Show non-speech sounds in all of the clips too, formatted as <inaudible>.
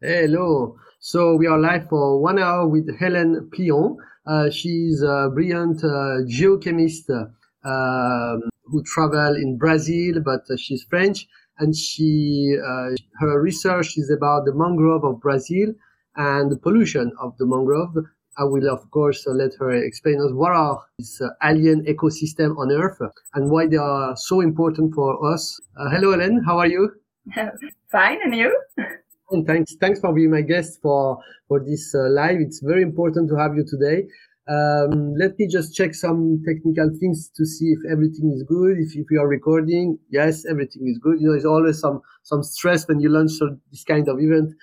Hello. So we are live for one hour with Hélène Plihon. Uh, she's a brilliant uh, geochemist uh, who travel in Brazil, but she's French, and she uh, her research is about the mangrove of Brazil and the pollution of the mangrove. I will, of course, uh, let her explain us what are these uh, alien ecosystem on Earth and why they are so important for us. hello, Hélène. How are you? <laughs> Fine, and you? And thanks, thanks for being my guest for for this uh, live. It's very important to have you today. Um, let me just check some technical things to see if everything is good. If, if you are recording, yes, everything is good. You know, it's always some some stress when you launch this kind of event.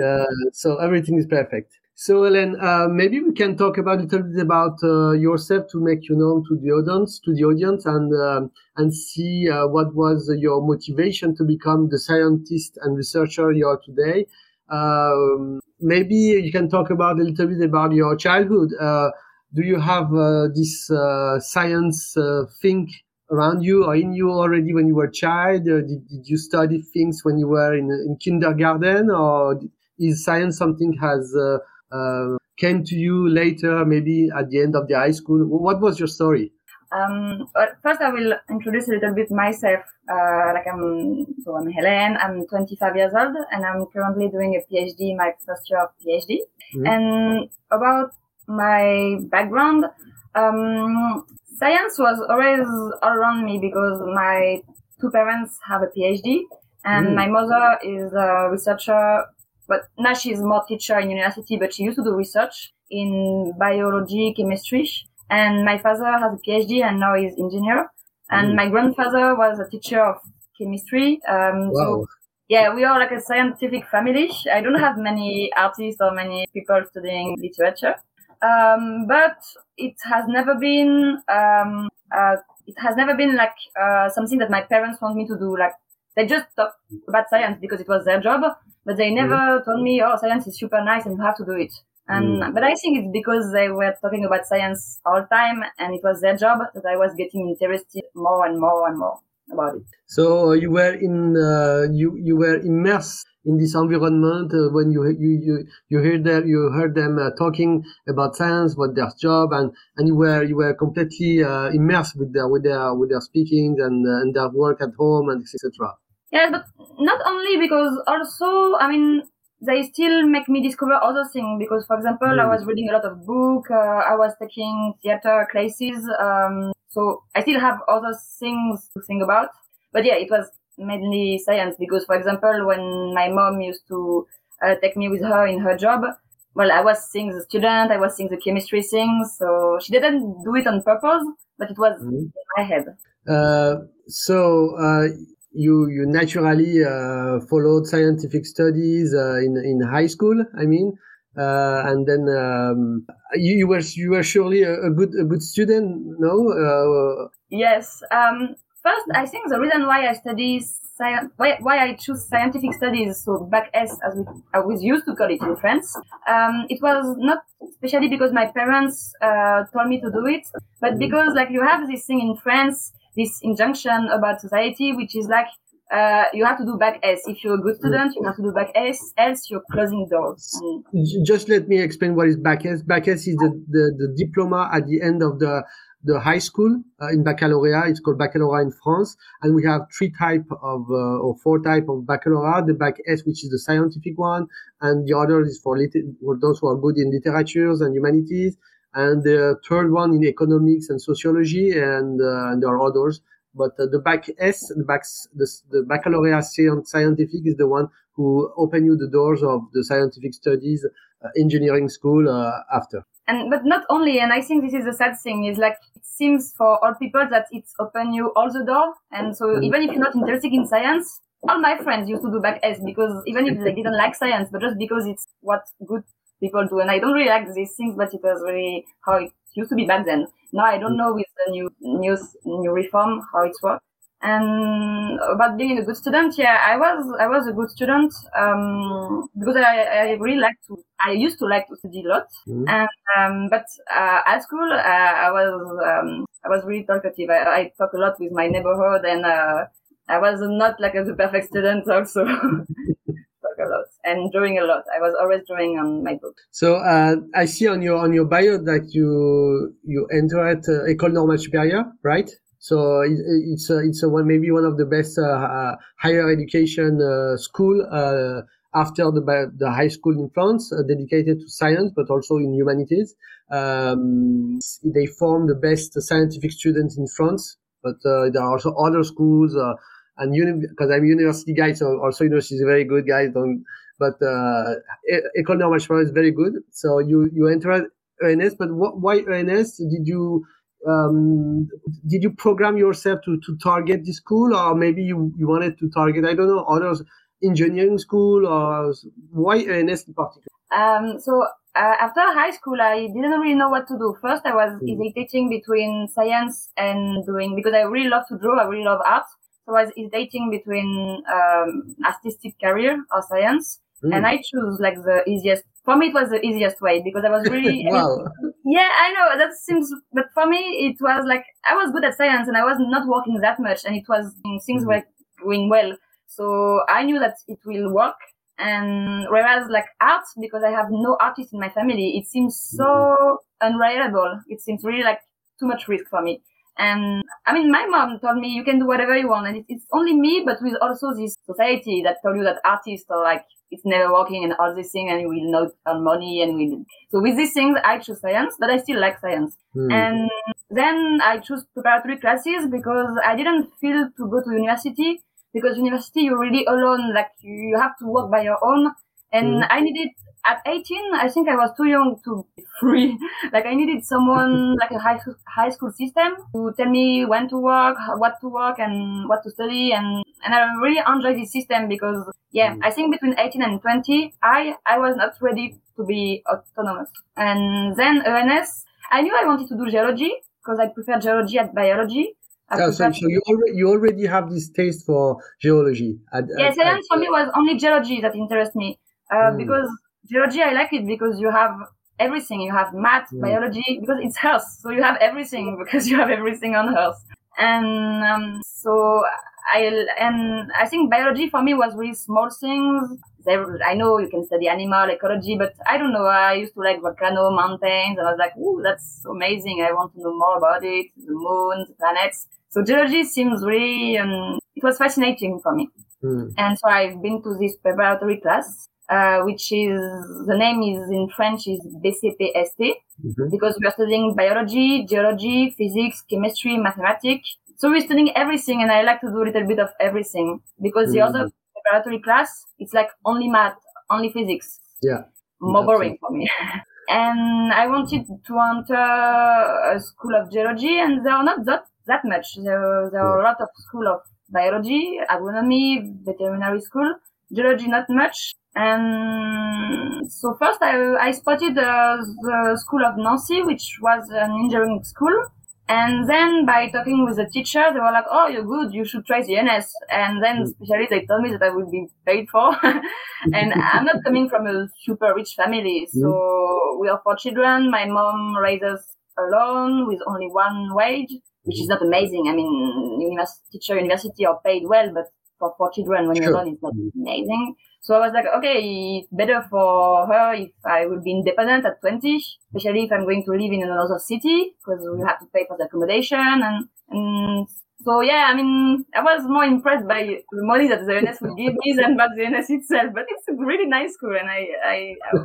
Uh, so everything is perfect. So, Hélène, uh, maybe we can talk about a little bit about uh, yourself to make you known to the audience, to the audience, and um, and see uh, what was your motivation to become the scientist and researcher you are today. Um, maybe you can talk about a little bit about your childhood. Uh, do you have uh, this uh, science thing around you or in you already when you were a child? Did, did, you study things when you were in, in kindergarten, or is science something has uh, came to you later, maybe at the end of the high school? What was your story? Um, first, I will introduce a little bit myself. Uh, like I'm, so I'm Hélène. I'm 25 years old, and I'm currently doing a PhD, my first year of PhD. Mm-hmm. And about my background, um, science was always all around me because my two parents have a PhD, and mm. my mother is a researcher but now she's more teacher in university, but she used to do research in biology, chemistry. And my father has a PhD and now he's engineer. And mm. my grandfather was a teacher of chemistry. Um, wow. So yeah, we are like a scientific family. I don't have many artists or many people studying literature. Um, but it has never been, um, uh, it has never been like, uh, something that my parents want me to do. Like they just talk about science because it was their job but they never mm. told me, oh, science is super nice and you have to do it. And mm. but I think it's because they were talking about science all the time, and it was their job that I was getting interested more and more and more about it. So uh, you were in uh, you you were immersed in this environment uh, when you you you you heard them you heard them uh, talking about science, what their job, and and you were you were completely uh, immersed with their with their with their speaking and uh, and their work at home and etc. Yeah, but not only because also, I mean, they still make me discover other things because, for example, mm. I was reading a lot of book, uh, I was taking theater classes, um, so I still have other things to think about. But yeah, it was mainly science because, for example, when my mom used to uh, take me with her in her job, well, I was seeing the student, I was seeing the chemistry things, so she didn't do it on purpose, but it was mm. in my head. Uh, so uh, you you naturally uh, followed scientific studies uh, in in high school. I mean, uh, and then um, you, you, were you were surely a, a, good a good student, no? Uh, yes. Um, first, I think the reason why I study science, why, why I choose scientific studies, so bac S as we I was used to call it in France, um, it was not especially because my parents uh, told me to do it, but mm-hmm. because like you have this thing in France this injunction about society, which is like uh, you have to do bac S. If you're a good student, you have to do bac S, else you're closing doors. Just let me explain what is bac S. Bac S is the, the, the diploma at the end of the the high school uh, in baccalaureate. It's called baccalaureate in France, and we have three type of uh, or four type of baccalaureate. The bac S, which is the scientific one, and the other is for, lit- for those who are good in literatures and humanities and the third one in economics and sociology, and, uh, and there are others. But uh, the bac S, the bac, the, the baccalaureate scientific is the one who open you the doors of the scientific studies uh, engineering school uh, after. And but not only, and I think this is a sad thing is like it seems for all people that it's open you all the door, and so mm. even if you're not interested in science, all my friends used to do bac S because even if they didn't like science, but just because it's what good people do. And I don't really like these things, but it was really how it used to be back then. Now I don't know with the new new new reform how it works. And about being a good student, yeah, I was I was a good student um, because I, I really like to. I used to like to study a lot, mm-hmm. and um, but uh, at school uh, I was um, I was really talkative. I, I talk a lot with my neighborhood, and uh, I was not like as a perfect student also. <laughs> a lot. and drawing a lot. I was always drawing on my book. So uh, I see on your on your bio that you you entered uh, École Normale Supérieure, right? So it, it's uh, it's one maybe one of the best uh, uh, higher education uh, school after the the high school in France, dedicated to science, but also in humanities. Um, they form the best scientific students in France, but there are also other schools and uni- because I'm a university guy, so also university is a very good, guys. Don't, but uh, École Normale Supérieure is very good. So you you entered ENS, but what, why ENS? Did you um, did you program yourself to, to target the school, or maybe you, you wanted to target I don't know others engineering school, or why ENS in particular? Um, so uh, after high school, I didn't really know what to do. First, I was mm. hesitating between science and doing because I really love to draw. I really love art. So I was hesitating between um, artistic career or science, mm. and I chose like the easiest. For me, it was the easiest way because I was really. <laughs> wow. yeah, I know that seems, but for me, it was like I was good at science and I was not working that much, and it was things mm. were going well. So I knew that it will work. And whereas like art, because I have no artist in my family, it seems so mm. unreliable. It seems really like too much risk for me. And I mean, my mom told me you can do whatever you want, and it's only me, but with also this society that told you that artists are like it's never working and all these things, and you will not earn money, and we. So with these things, I choose science, but I still like science. Hmm. And then I choose preparatory classes because I didn't feel to go to university because university you're really alone, like you have to work by your own, and hmm. I needed at 18, I think I was too young to be free. <laughs> like I needed someone like a high, high school system to tell me when to work, what to work and what to study. And, and I really enjoyed this system because yeah, mm. I think between 18 and 20, I, I was not ready to be autonomous. And then ENS, I knew I wanted to do geology because I prefer geology at biology. Oh, so, so you already you already have this taste for geology. At, yes, at, for me was only geology that interests me uh, mm. because geology, I like it because you have everything. You have math, yeah. biology, because it's Earth. So you have everything <laughs> because you have everything on Earth. And um, so I and I think biology for me was really small things. I know you can study animal ecology, but I don't know. I used to like volcano, mountains, and I was like, "Ooh, that's amazing! I want to know more about it, the moon, the planets." So geology seems really um, it was fascinating for me, mm. and so I've been to this preparatory class uh, which is the name is in French is BCPST mm-hmm. because we are studying biology, geology, physics, chemistry, mathematics. So we're studying everything, and I like to do a little bit of everything because mm-hmm. the other preparatory class it's like only math, only physics. Yeah, more boring for me. <laughs> and I wanted to enter a school of geology, and there are not that that much. There there are a lot of school of biology, agronomy, veterinary school. Geology not much, and so first I, I spotted uh, the school of Nancy, which was an engineering school. And then by talking with the teacher, they were like, "Oh, you're good. You should try the ENS." And then, mm. especially, they told me that I would be paid for. <laughs> and I'm not coming from a super rich family, so mm. we are four children. My mom raises alone with only one wage, which is not amazing. I mean, university, teacher university are paid well, but for four children when you're alone, it's not amazing. So I was like, okay, it's better for her if I will be independent at 20, especially if I'm going to live in another city because we have to pay for the accommodation and, and so yeah, I mean, I was more impressed by the money that the ENS would give me than by the ENS itself. But it's a really nice school, and I, I, I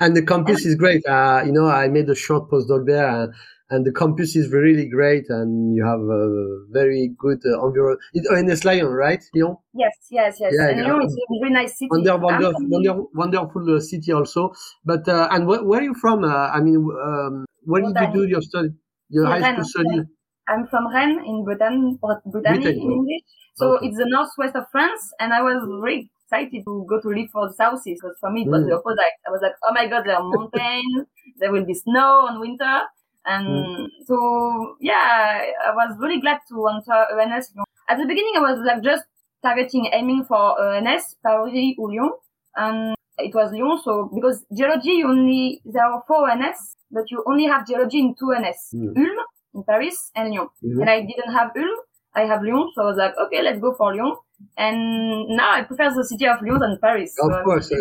<laughs> and the campus is great. Uh, you know, I made a short postdoc there. And the campus is really great and you have a very good uh, environment. It's ENS Lyon, right, Lyon? Yes, yes, yes. Yeah, and Lyon is a really nice city. Wonder, wonder, wonder, wonderful uh, city also. But uh, and wh- where are you from? Uh, I mean, um, where did you do your study? Your high school study? I'm from Rennes in Bretagne, Brittany in English. So okay. it's the northwest of France, and I was really excited to go to live for the southeast because for me it was mm. the opposite. I was like, oh my god, there are mountains, there will be snow in winter, and mm. so, yeah, I was really glad to enter ENS. At the beginning, I was like just targeting, aiming for ENS, Paris or Lyon. And it was Lyon. So, because geology, you only, there are four ENS, but you only have geology in two ENS. Mm. Ulm in Paris and Lyon. Mm-hmm. And I didn't have Ulm. I have Lyon. So I was like, okay, let's go for Lyon. And now I prefer the city of Lyon than Paris. Of so course, uh,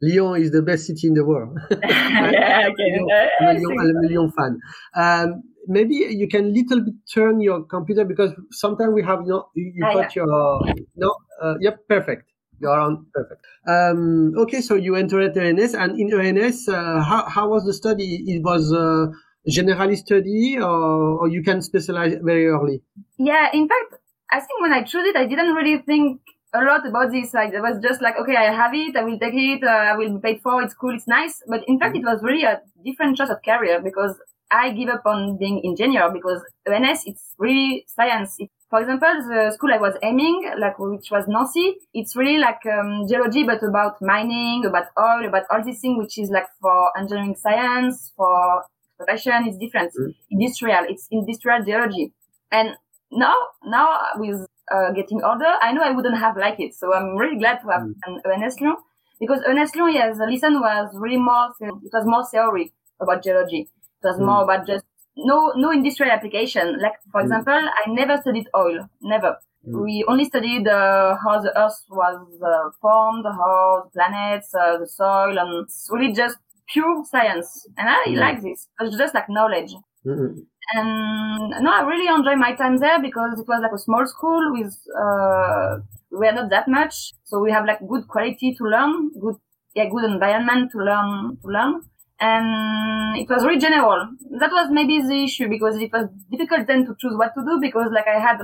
Lyon is the best city in the world. <laughs> <laughs> yeah, okay. I'm, a Lyon, I'm a Lyon fan. Um, maybe you can little bit turn your computer because sometimes we have you know you, you ah, got yeah. your no uh, yep perfect you're on perfect um, okay so you entered ENS and in ENS uh, how, how was the study it was a generalist study or, or you can specialize very early yeah in fact I think when I chose it I didn't really think a lot about this. It was just like, okay, I have it, I will take it, uh, I will be paid for, it's cool, it's nice. But in fact, it was really a different choice of career because I give up on being engineer because ENS, it's really science. It, for example, the school I was aiming, like which was Nancy, it's really like um, geology, but about mining, about oil, about all these things, which is like for engineering science, for exploitation. It's different. Mm. Industrial. It's industrial geology. And now, now with uh, getting older, I know I wouldn't have liked it. So I'm really glad to have mm. an ENS Lyon because ENS Lyon, yes, the lesson was really more, it was more theory about geology. It was mm. more about just no no industrial application. Like for mm. example, I never studied oil, never. Mm. We only studied uh, how the Earth was uh, formed, how the planets, uh, the soil, and it's really just pure science. And I mm. like this. It's just like knowledge. Mm-hmm. And no, I really enjoy my time there because it was like a small school with uh, we are not that much, so we have like good quality to learn, good yeah, good environment to learn to learn and it was really general. That was maybe the issue because it was difficult then to choose what to do because like I had,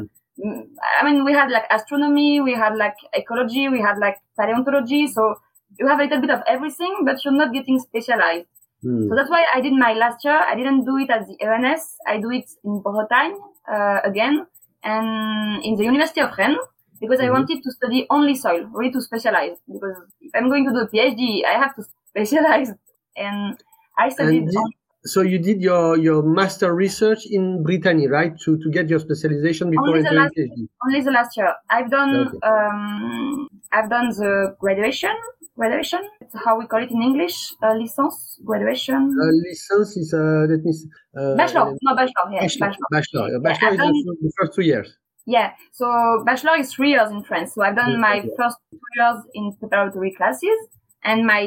I mean, we had like astronomy, we had like ecology, we had like paleontology. So you have a little bit of everything, but you're not getting specialized. Mm. So that's why I did my last year. I didn't do it at the ENS. I do it in Bretagne uh, again and in the University of Rennes because mm-hmm. I wanted to study only soil, really to specialize. Because if I'm going to do a PhD, I have to <laughs> specialize. And I studied. Did, so you did your, your master research in Brittany, right? To to get your specialization before only entering last, PhD. Only the last year. I've done okay. um, I've done the graduation. Graduation. It's how we call it in English. Uh, licence. Graduation. Uh, licence is uh, let me. Uh, bachelor. no bachelor. Yeah, bachelor. Bachelor. Bachelor, yeah, is done, the, first two years. Yeah. So bachelor is three years in France. So I've done my first two years in preparatory classes and my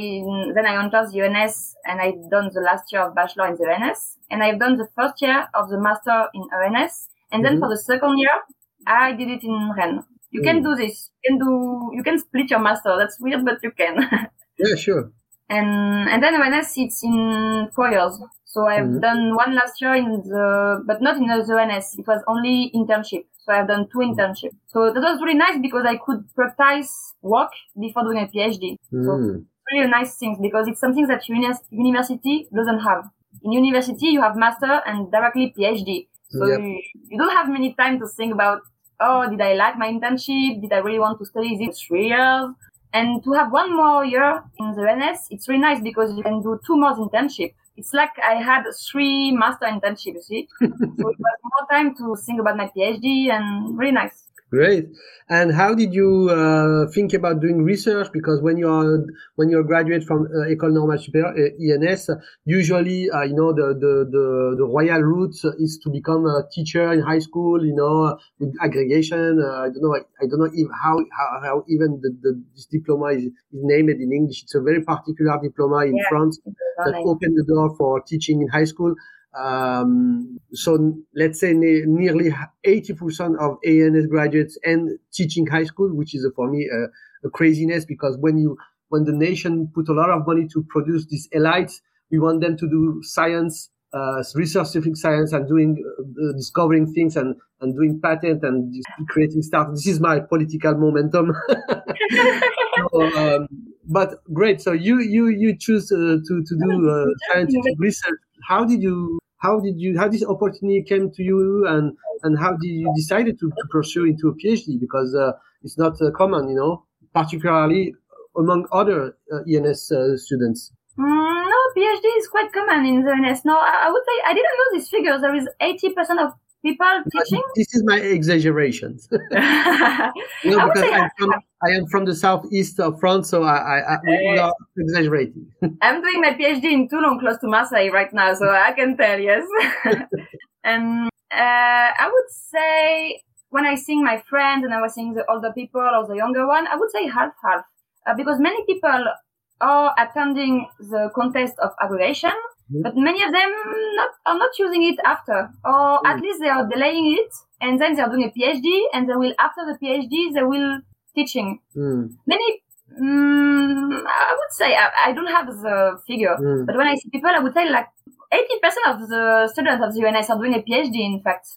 then I entered the ENS and I've done the last year of bachelor in the ENS and I've done the first year of the master in ENS and then mm-hmm. for the second year I did it in Rennes. You can do this. You can do you can split your master. That's weird, but you can. <laughs> yeah, sure. And and then ENS it's in four years. So I've mm-hmm. done one last year in the but not in the ENS. It was only internship. So I've done two internships. So that was really nice because I could practice work before doing a PhD. Mm. So really nice thing because it's something that uni- university doesn't have. In university, you have master and directly PhD. So yep. you, you don't have many time to think about, oh, did I like my internship? Did I really want to study this three years? And to have one more year in the ENS, it's really nice because you can do two more internship. It's like I had three master internships, see? <laughs> so it was more time to think about my PhD and really nice. Great. And how did you uh, think about doing research? Because when you are when you're a graduate from uh, École Normale Supérieure uh, ENS, usually uh, you know the, the the the royal route is to become a teacher in high school. You know, with aggregation. Uh, I don't know. I, I don't know if how, how, how even the, the this diploma is, is, named in English. It's a very particular diploma in yeah, France that opened the door for teaching in high school. Um, so let's say ne- nearly 80% of ENS graduates end teaching high school, which is for me a, a, craziness because when you when the nation put a lot of money to produce these elites, we want them to do science, uh, research scientific science, and doing uh, discovering things and and doing patent and creating stuff. This is my political momentum. <laughs> so, um, but great. So you you you choose uh, to to do uh, <laughs> scientific research. How did you how did you how this opportunity came to you and and how did you decided to, to pursue into a phd because uh, it's not uh, common you know particularly among other uh, ens uh, students. Mm, no phd is quite common in the ens no I, would say i didn't know these figures there is 80% of people teaching? This is my exaggeration. <laughs> <laughs> you know, because I'm from, I am from the southeast of France, so I, I, I we are exaggerating. <laughs> I'm doing my PhD in Toulon, close to Marseille right now, so I can tell, yes. and uh, I would say when I sing my friends and I was seeing the older people or the younger one, I would say half half uh, because many people are attending the contest of aggregation. But many of them not, are not using it after, or mm. at least they are delaying it and then they are doing a PhD and they will after the PhD they will teaching. Mm. Many Mm, I would say I, I, don't have the figure, mm. but when I see people, I would say like 80% of the students of the ENS are doing a PhD. In fact,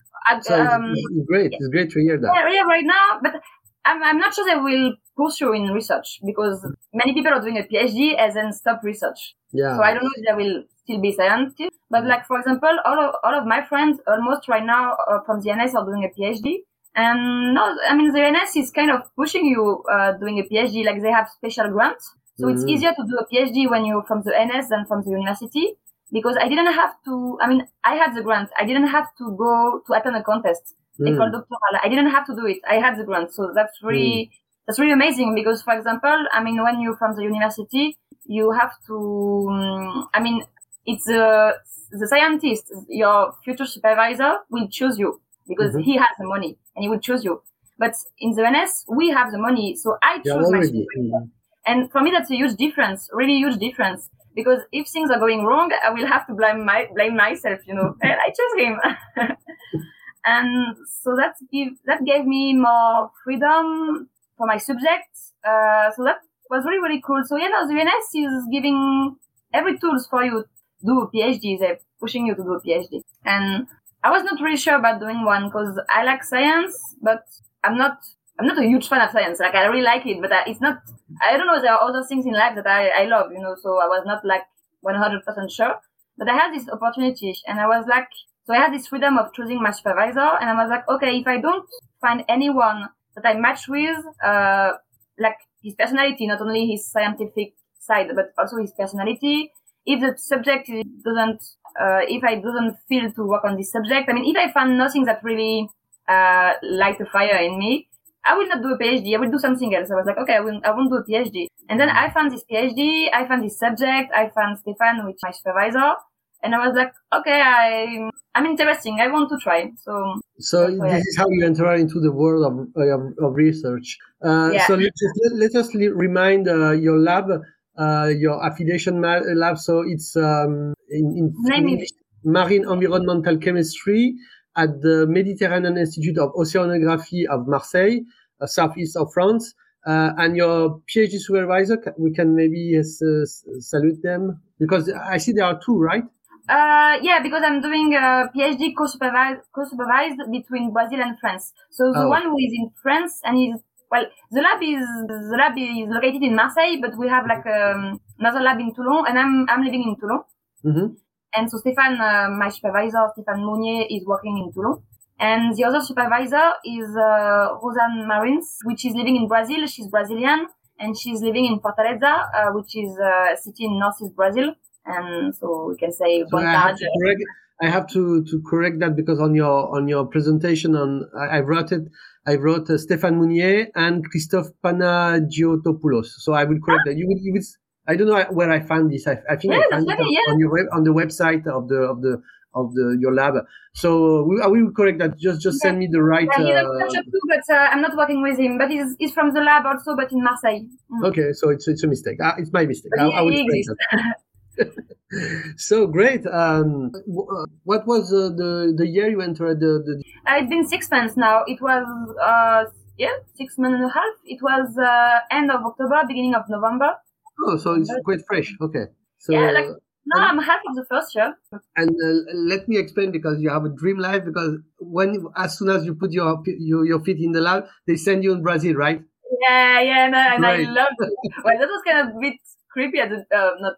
so um, it's, great. It's great to hear that. Yeah, yeah right now, but I'm, I'm not sure they will pursue in research because many people are doing a PhD and then stop research. Yeah. So I don't know if they will still be scientists. But like for example, all of all of my friends almost right now uh, from the ENS are doing a PhD. And no, I mean, the ENS is kind of pushing you uh, doing a PhD, like they have special grants. So mm-hmm. it's easier to do a PhD when you're from the ENS than from the university because I didn't have to, I mean, I had the grant. I didn't have to go to attend a contest. Mm. Doctoral. I didn't have to do it. I had the grant. So that's really, mm. that's really amazing because, for example, I mean, when you're from the university, you have to, um, I mean, it's uh, the scientist, your future supervisor will choose you because mm-hmm. he has the money and he will choose you. But in the ENS, we have the money, so I choose yeah, my supervisor. And for me, that's a huge difference, really huge difference. Because if things are going wrong, I will have to blame my blame myself, you know. and I choose him. <laughs> and so that give that gave me more freedom for my subject. Uh, so that was really really cool. So yeah, no, the ENS is giving every tools for you do a PhD. They're pushing you to do a PhD, and I was not really sure about doing one because I like science, but I'm not I'm not a huge fan of science. Like I really like it, but I, it's not. I don't know. There are other things in life that I I love, you know. So I was not like 100 percent sure. But I had this opportunity, and I was like, so I had this freedom of choosing my supervisor, and I was like, okay, if I don't find anyone that I match with, uh, like his personality, not only his scientific side, but also his personality. If the subject doesn't uh, if I doesn't feel to work on this subject, I mean, if I find nothing that really uh, light a fire in me, I will not do a PhD. I will do something else. I was like, okay, I, will, I won't do a PhD. And then I found this PhD. I found this subject. I found Stéphane, which is my supervisor. And I was like, okay, I, I'm interesting. I want to try. So, so this is how you enter into the world of, of, of research. Uh, yeah. So let, let, us remind uh, your lab your affiliation lab. So it's um, in, in marine environmental chemistry at the Mediterranean Institute of Oceanography of Marseille, uh, southeast of France. Uh, and your PhD supervisor, we can maybe uh, salute them because I see there are two, right? Uh, yeah, because I'm doing a PhD co-supervised, co-supervised between Brazil and France. So the oh. one who is in France and is well, the lab is the lab is located in Marseille, but we have like um, another lab in Toulon, and I'm I'm living in Toulon. Mm-hmm. And so Stéphane, uh, my supervisor, Stéphane Mounier, is working in Toulon. And the other supervisor is uh, Rosanne Marins, which is living in Brazil. She's Brazilian, and she's living in Fortaleza, uh, which is a city in northeast Brazil. And so we can say so I, have correct, I have to, to correct that because on your on your presentation on I, I wrote it I wrote uh, Stéphane Mounier and Christophe Panagiotopoulos. So I will correct that. You would, you would, I don't know where I found this. I, I think yeah, I found it on, yeah. on, your web, on the website of the of the of the your lab. So we, I will correct that. Just just send me the right. Yeah, he's uh, too, but uh, I'm not working with him. But he's, he's from the lab also, but in Marseille. Mm. Okay, so it's it's a mistake. Uh, it's my mistake. I, I will correct that. <laughs> so great. Um, uh, what was uh, the the year you entered the? the... Uh, it's been six months now. It was uh, yeah, six months and a half. It was uh, end of October, beginning of November. Oh, so it's quite fresh. Okay. So, yeah, like no, I'm half of the first year. And uh, let me explain because you have a dream life. Because when as soon as you put your your, your feet in the lab, they send you in Brazil, right? Yeah, yeah, and right. I love it. well, that was kind of a bit creepy at the uh, not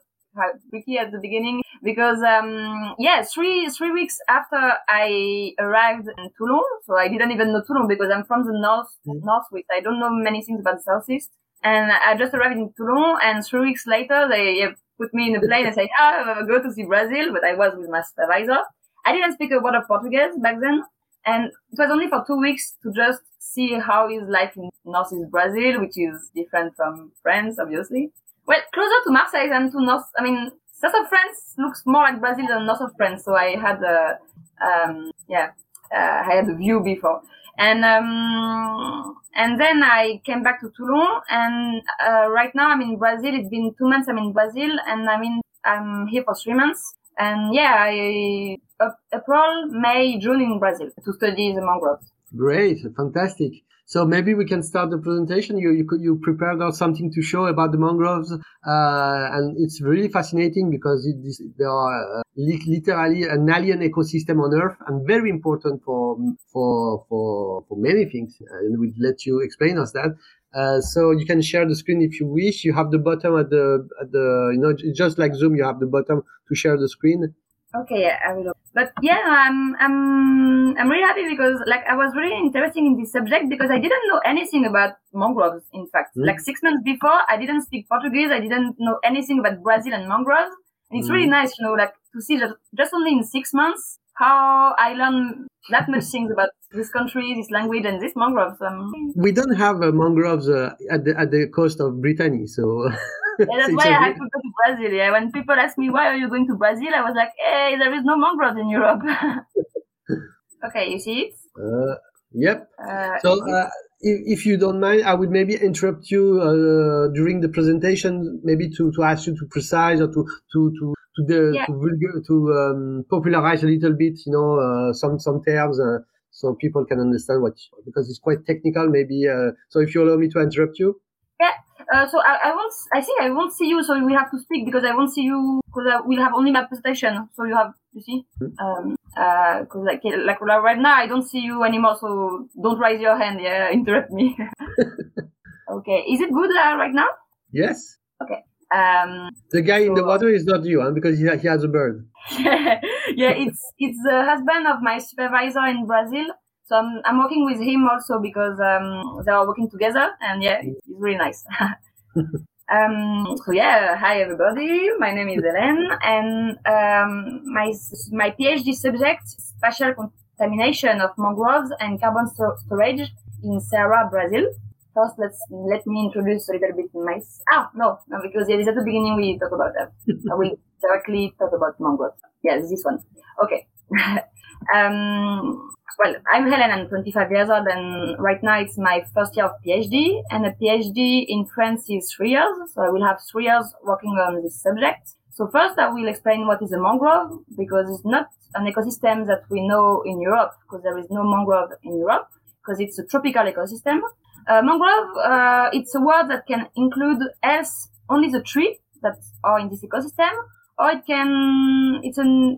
Vicky at the beginning because um yeah three three weeks after I arrived in Toulon so I didn't even know Toulon because I'm from the north mm. northwest. I don't know many things about the southeast. And I just arrived in Toulon and three weeks later they put me in a plane and said ah go to see Brazil but I was with my supervisor. I didn't speak a word of Portuguese back then and it was only for two weeks to just see how is life in northeast Brazil which is different from France obviously well, closer to Marseille than to North. I mean, south of France looks more like Brazil than north of France. So I had a, um, yeah, uh, I had a view before. and um, and then I came back to Toulon, and uh, right now I'm in Brazil. It's been two months I'm in Brazil, and I mean I'm here for three months. And yeah, I April, May, June in Brazil to study the mangroves. Great, fantastic. So maybe we can start the presentation. You you you prepared out something to show about the mangroves, uh, and it's really fascinating because it, this, they are uh, literally an alien ecosystem on Earth and very important for for for for many things. And we'll let you explain us that. Uh, so you can share the screen if you wish. You have the bottom at the at the you know just like Zoom. You have the bottom to share the screen. Okay, yeah, I will. But yeah, I'm I'm I'm really happy because like I was really interested in this subject because I didn't know anything about mangroves. In fact, mm. like six months before, I didn't speak Portuguese. I didn't know anything about Brazil and mangroves. And it's mm. really nice, you know, like to see that just only in six months how I learned that much things about this country, this language, and this mangroves. Um, we don't have uh, mangroves uh, at the at the coast of Brittany, so. <laughs> yeah, that's <laughs> why I had to go to Brazil. Yeah, when people ask me why are you going to Brazil, I was like, hey, there is no mangroves in Europe. <laughs> okay, you see it? Uh, yep. Uh, so. Uh, if, if you don't mind, I would maybe interrupt you uh, during the presentation, maybe to, to ask you to precise or to to to to, the, yeah. to, vulgar, to um, popularize a little bit, you know, uh, some some terms, uh, so people can understand what because it's quite technical. Maybe uh, so. If you allow me to interrupt you. Yeah. Uh, so I, I won't. I think I won't see you. So we have to speak because I won't see you because I will have only my presentation. So you have you see. Mm-hmm. Um, because uh, like like right now I don't see you anymore. So don't raise your hand. Yeah, <laughs> interrupt me. <laughs> okay. Is it good uh, right now? Yes. Okay. Um, the guy so, in the water is not you, huh? because he, he has a bird. <laughs> yeah, it's it's the husband of my supervisor in Brazil. So I'm I'm working with him also because um, they are working together, and yeah, it's, it's really nice. <laughs> um, so yeah, hi everybody. My name is Hélène, and um, my my PhD subject spatial contamination of mangroves and carbon storage in Ceará, Brazil. First let's let me introduce a little bit my ah no no because it is at the beginning we talk about that. I will directly talk about mangroves yes this one. Okay. <laughs> Um, well I'm Hélène I'm 25 years old and right now it's my first year of PhD and a PhD in France is three years so I will have three years working on this subject. So first I will explain what is a mangrove because it's not an ecosystem that we know in Europe because there is no mangrove in Europe because it's a tropical ecosystem. Uh, mangrove, uh, it's a word that can include else only the tree that are in this ecosystem, or it can it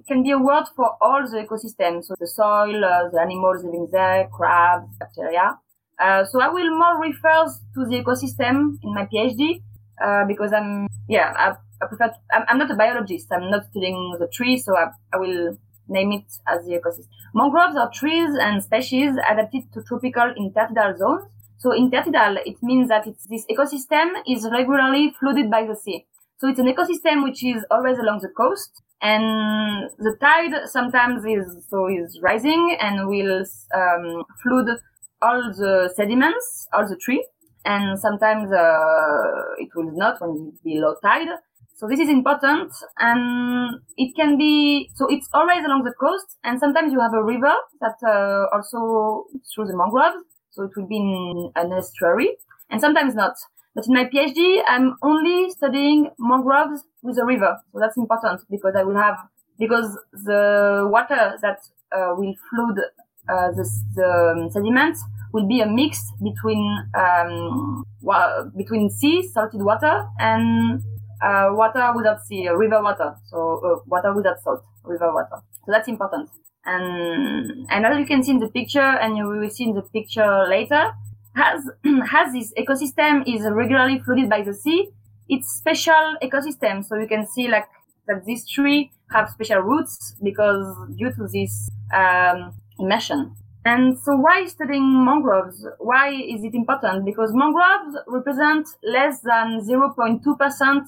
can be a word for all the ecosystem, so the soil, uh, the animals living there, crabs, bacteria. Uh, so I will more refer to the ecosystem in my PhD uh, because I'm yeah I, I prefer to, I'm, I'm, not a biologist. I'm not studying the tree, so I, I will name it as the ecosystem. Mangroves are trees and species adapted to tropical intertidal zones so intertidal, it means that it's, this ecosystem is regularly flooded by the sea. So it's an ecosystem which is always along the coast and the tide sometimes is, so is rising and will, um, flood all the sediments, all the tree. And sometimes, uh, it will not when it be low tide. So this is important and it can be, so it's always along the coast and sometimes you have a river that, uh, also through the mangroves so it will be in an estuary, and sometimes not. But in my PhD, I'm only studying mangroves with a river, so that's important because I will have because the water that uh, will flood uh, the, the sediments will be a mix between um, wa- between sea salted water and uh, water without sea, river water, so uh, water without salt, river water. So that's important. And, and as you can see in the picture, and you will see in the picture later, has, <clears throat> has this ecosystem is regularly flooded by the sea. It's special ecosystem. So you can see like that this tree have special roots because due to this um, immersion. And so why studying mangroves? Why is it important? Because mangroves represent less than 0.2%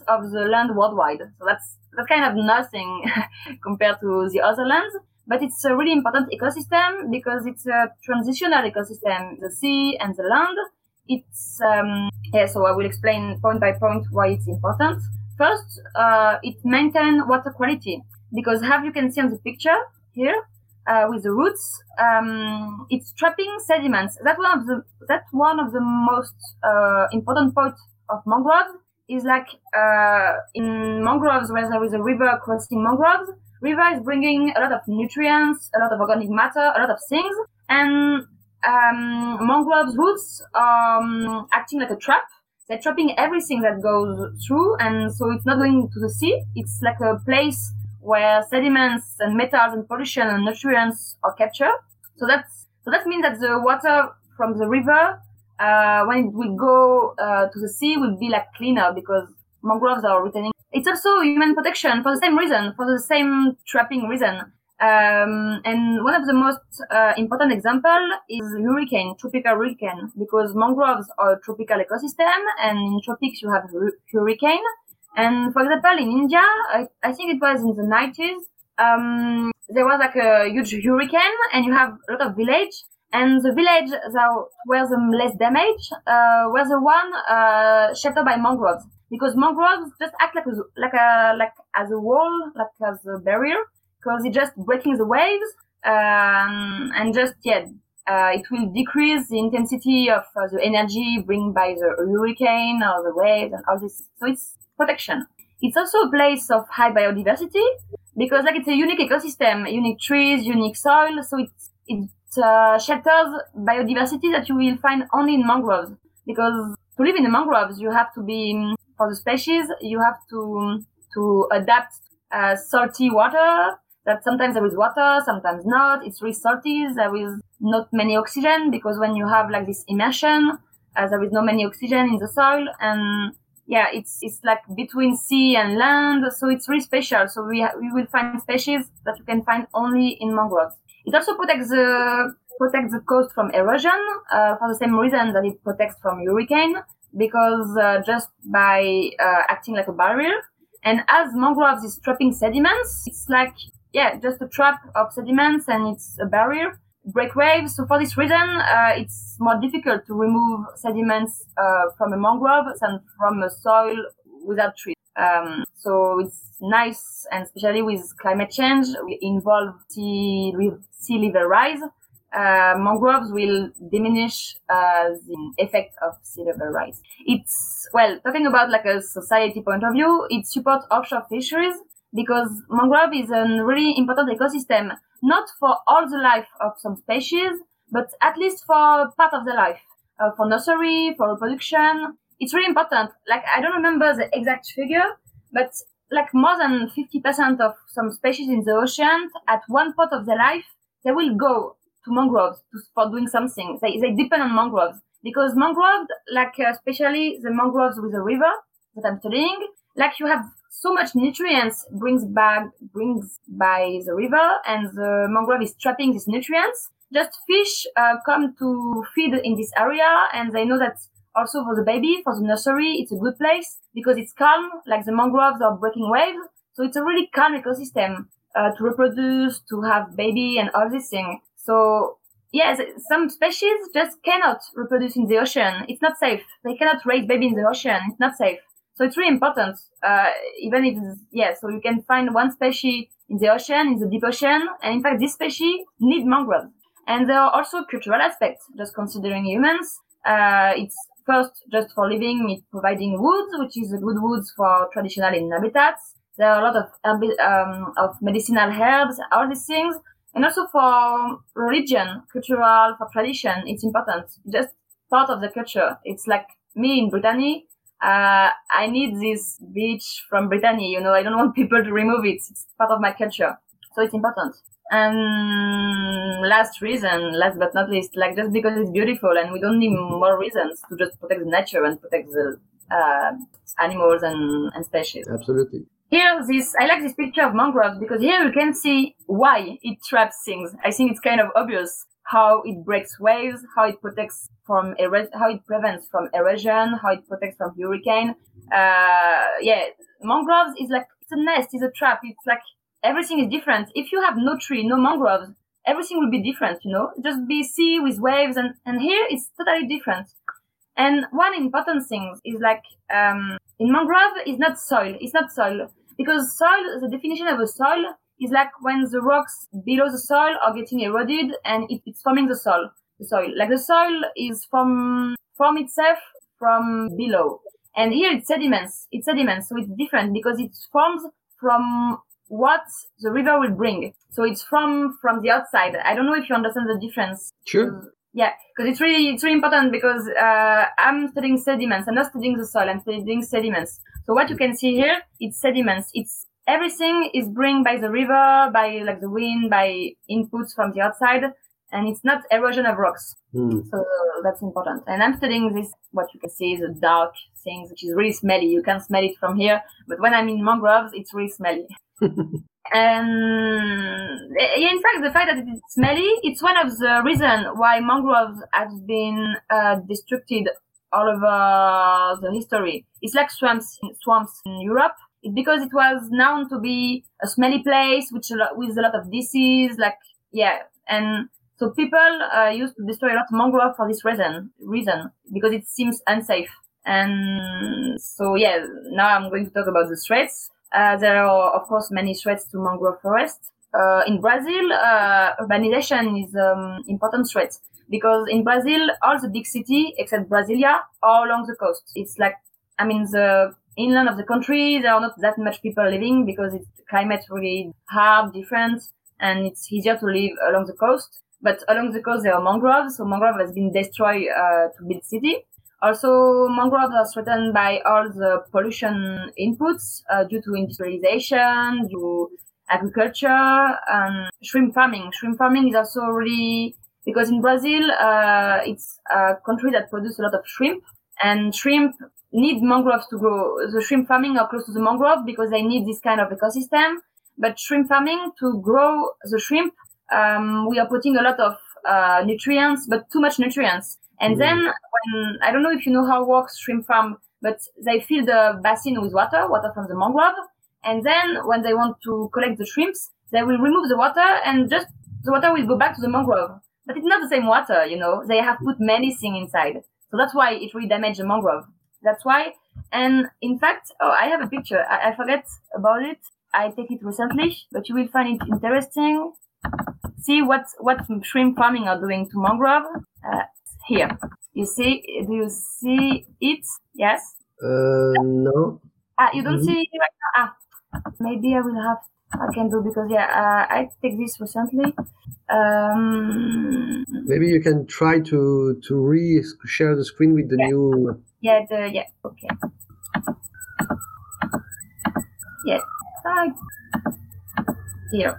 of the land worldwide. So that's, that's kind of nothing <laughs> compared to the other lands but it's a really important ecosystem because it's a transitional ecosystem, the sea and the land. It's, um, yeah, so I will explain point by point why it's important. First, uh, it maintains water quality because how you can see on the picture here, uh, with the roots, um, it's trapping sediments. That one of the that's one of the most uh, important points of mangroves. Is like uh, in mangroves where there is a river crossing mangroves. River is bringing a lot of nutrients, a lot of organic matter, a lot of things, and um, mangroves roots um, acting like a trap. They're trapping everything that goes through, and so it's not going to the sea. It's like a place where sediments and metals and pollution and nutrients are captured. So that's so that means that the water from the river, uh, when it will go uh, to the sea, will be like cleaner because mangroves are retaining. It's also human protection for the same reason, for the same trapping reason. Um, and one of the most uh, important example is hurricane, tropical hurricane, because mangroves are a tropical ecosystem, and in tropics you have hurricane. And for example, in India, I, I think it was in the 90s, um, there was like a huge hurricane and you have a lot of village and the village that were the less damaged uh, were the one uh, sheltered by mangroves because mangroves just act like a, like a like as a wall like as a barrier because it's just breaking the waves um, and just yeah uh, it will decrease the intensity of uh, the energy bring by the hurricane or the waves and all this so it's protection. It's also a place of high biodiversity because like it's a unique ecosystem, unique trees, unique soil. So it's, it uh, shelters biodiversity that you will find only in mangroves because to live in the mangroves, you have to be, for the species, you have to, to adapt uh, salty water that sometimes there is water, sometimes not. It's really salty. There is not many oxygen because when you have like this immersion, uh, there is no many oxygen in the soil and yeah, it's it's like between sea and land, so it's really special. So we ha- we will find species that you can find only in mangroves. It also protects the protects the coast from erosion uh, for the same reason that it protects from hurricane because uh, just by uh, acting like a barrier. And as mangroves is trapping sediments, it's like yeah, just a trap of sediments and it's a barrier break waves. So for this reason, uh, it's more difficult to remove sediments uh, from a mangrove than from a soil without trees. Um, so it's nice, and especially with climate change, we involve sea, sea level rise. Uh, mangroves will diminish uh, the effect of sea level rise. It's well talking about like a society point of view. It supports offshore fisheries because mangrove is a really important ecosystem not for all the life of some species, but at least for part of the life, uh, for nursery, for reproduction. It's really important. Like, I don't remember the exact figure, but like more than 50% of some species in the ocean, at one part of their life, they will go to mangroves to, for doing something. They, they depend on mangroves. Because mangroves, like uh, especially the mangroves with a river that I'm studying, like you have so much nutrients brings back brings by the river and the mangrove is trapping these nutrients. Just fish uh, come to feed in this area and they know that also for the baby for the nursery it's a good place because it's calm like the mangroves are breaking waves. So it's a really calm ecosystem uh, to reproduce to have baby and all these things so yes some species just cannot reproduce in the ocean it's not safe they cannot raise baby in the ocean it's not safe so it's really important, uh, even if, yeah, so you can find one species in the ocean, in the deep ocean, and in fact, this species need mangroves. And there are also cultural aspects, just considering humans. Uh, it's first just for living, it's providing woods, which is a good woods for traditional habitats. There are a lot of um, of medicinal herbs, all these things, and also for religion, cultural, for tradition. It's important, just part of the culture. It's like me in Brittany uh, I need this beach from Brittany. You know, I don't want <laughs> people to remove it. It's part of my culture, so it's important. And last reason, last but not least, like just because it's beautiful, and we don't need more reasons to just protect the nature and protect the uh, animals and, and species. Absolutely. Here, this I like this picture of mangroves because here you can see why it traps things. I think it's kind of obvious how it breaks waves, how it protects from how it prevents from erosion, how it protects from hurricane. Uh, yeah, mangroves is like it's a nest, it's a trap. It's like everything is different. If you have no tree, no mangroves, everything will be different. You know, just be sea with waves, and and here it's totally different. And one important thing is like um, in mangrove is not soil. It's not soil because soil. The definition of a soil is like when the rocks below the soil are getting eroded and it, it's forming the soil. The soil, like the soil is from from itself from below, and here it's sediments. It's sediments, so it's different because it forms from what the river will bring. So it's from from the outside. I don't know if you understand the difference. Sure. Uh, Yeah, because it's really it's really important because uh, I'm studying sediments. I'm not studying the soil. I'm studying sediments. So what you can see here, it's sediments. It's everything is bring by the river, by like the wind, by inputs from the outside, and it's not erosion of rocks. Mm. So that's important. And I'm studying this. What you can see is a dark things, which is really smelly. You can smell it from here, but when I'm in mangroves, it's really smelly. And in fact, the fact that it's smelly, it's one of the reasons why mangroves have been uh, destructed all over the history. It's like swamps, swamps in Europe. It's because it was known to be a smelly place, which with a lot of disease, like yeah, and so people uh, used to destroy a lot of mangrove for this reason, reason because it seems unsafe. And so yeah, now I'm going to talk about the threats. Uh, there are, of course, many threats to mangrove forests. Uh, in Brazil, uh, urbanization is um, important threat because in Brazil, all the big city except Brasilia are along the coast. It's like, I mean, the inland of the country, there are not that much people living because it's climate really hard, different, and it's easier to live along the coast. But along the coast, there are mangroves, so mangrove has been destroyed uh, to build city. Also, mangroves are threatened by all the pollution inputs uh, due to industrialization, due to agriculture, and shrimp farming. Shrimp farming is also really because in Brazil, uh, it's a country that produces a lot of shrimp, and shrimp need mangroves to grow. The shrimp farming are close to the mangrove because they need this kind of ecosystem. But shrimp farming to grow the shrimp, um, we are putting a lot of uh, nutrients, but too much nutrients. And then when, I don't know if you know how works shrimp farm, but they fill the basin with water, water from the mangrove. And then when they want to collect the shrimps, they will remove the water and just the water will go back to the mangrove. But it's not the same water, you know. They have put many things inside. So that's why it really damaged the mangrove. That's why. And in fact, oh, I have a picture. I, I forget about it. I take it recently, but you will find it interesting. See what, what shrimp farming are doing to mangrove. Uh, here. You see? Do you see it? Yes. Uh, no. Ah, you don't Mhm. see it right now. Ah, maybe I will have. I can do because yeah, uh, I take this recently. Um, Maybe you can try to to re share the screen with the Yeah. new. yeah, the yeah, okay. Yeah, ah, here.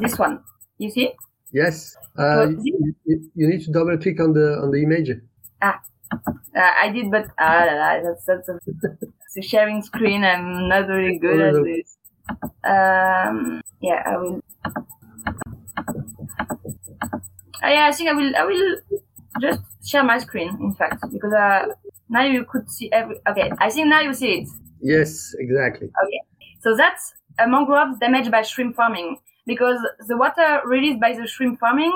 This one. You see? Yes. Uh, you, you- need to double click on the on the image. Uh, I did, but ah, that's that's a, <laughs> it's a sharing screen. I'm not very good at this. Um, yeah, I will. Uh, yeah, I think I will. I will just share my screen. In fact, because uh, now you could see every. Okay, I think now you see it. Yes, exactly. Okay, so that's a mangrove damaged by shrimp farming because the water released by the shrimp farming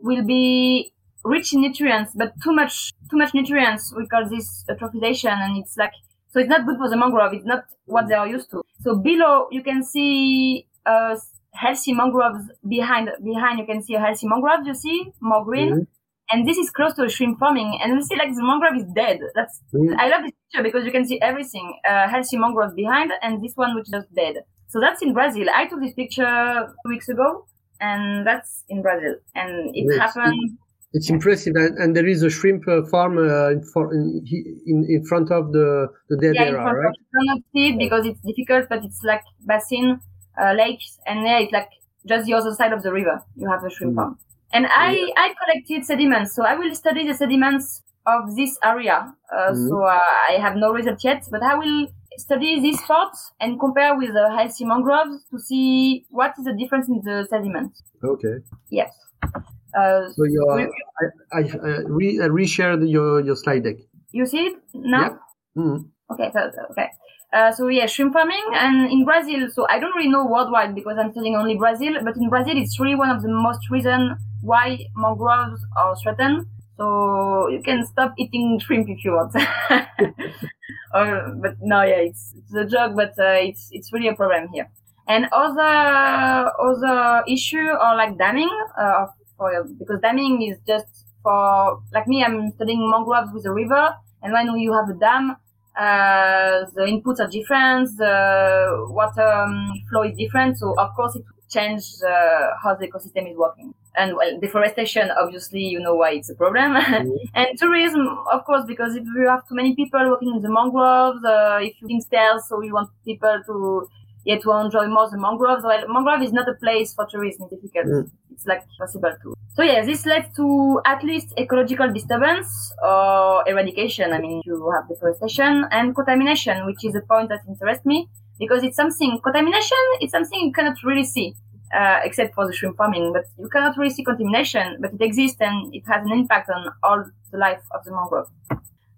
will be rich in nutrients, but too much too much nutrients. We call this eutrophisation, and it's like so it's not good for the mangrove. It's not what they are used to. So below you can see uh, healthy mangroves behind behind you can see a healthy mangrove. You see more green. Mhm. And this is close to a shrimp farming, and you see like the mangrove is dead. That's Mhm. I love this picture because you can see everything. Uh, healthy mangrove behind, and this one which is just dead. So that's in Brazil. I took this picture two weeks ago, and that's in Brazil. And it Yes. happened. It's impressive, and, and there is a shrimp uh, farm uh, in, for, in in in front of the the dead Yeah, front right? you cannot see it because it's difficult, but it's like basin, uh, lakes, and yeah, it's like just the other side of the river. You have a shrimp Mm. farm. And I, I collected sediments, so I will study the sediments of this area. Uh, Mhm. So uh, I have no result yet, but I will study these spot and compare with the healthy mangroves to see what is the difference in the sediment. Okay. Yes. Uh, So you are, I I, I re I reshared your your slide deck. you see it now? Yeah. Mhm. Okay, so, okay. Uh, so yeah, shrimp farming and in Brazil. So I don't really know worldwide because I'm studying only Brazil, but in Brazil it's really one of the most reason why mangroves are threatened. So you can stop eating shrimp if you want. <laughs> or, but no, yeah, it's, it's a joke, but uh, it's it's really a problem here. And other other issue are like damming, uh, for because damming is just for like me. I'm studying mangroves with a river, and when you have a dam, uh, the inputs are different, the water um, flow is different. So of course it will change uh, how the ecosystem is working. And well, deforestation, obviously, you know why it's a problem. <laughs> Mm-hmm. and tourism, of course, because if you have too many people working in the mangroves, uh, if you think stairs, so you want people to yeah, to enjoy more the mangroves. Well, mangrove is not a place for tourism. It's difficult. Mm. It's like possible to. So yeah, this led to at least ecological disturbance or eradication. I mean, you have deforestation and contamination, which is a point that interests me because it's something contamination. It's something you cannot really see. Uh, except for the shrimp farming, but you cannot really see contamination, but it exists and it has an impact on all the life of the mangrove.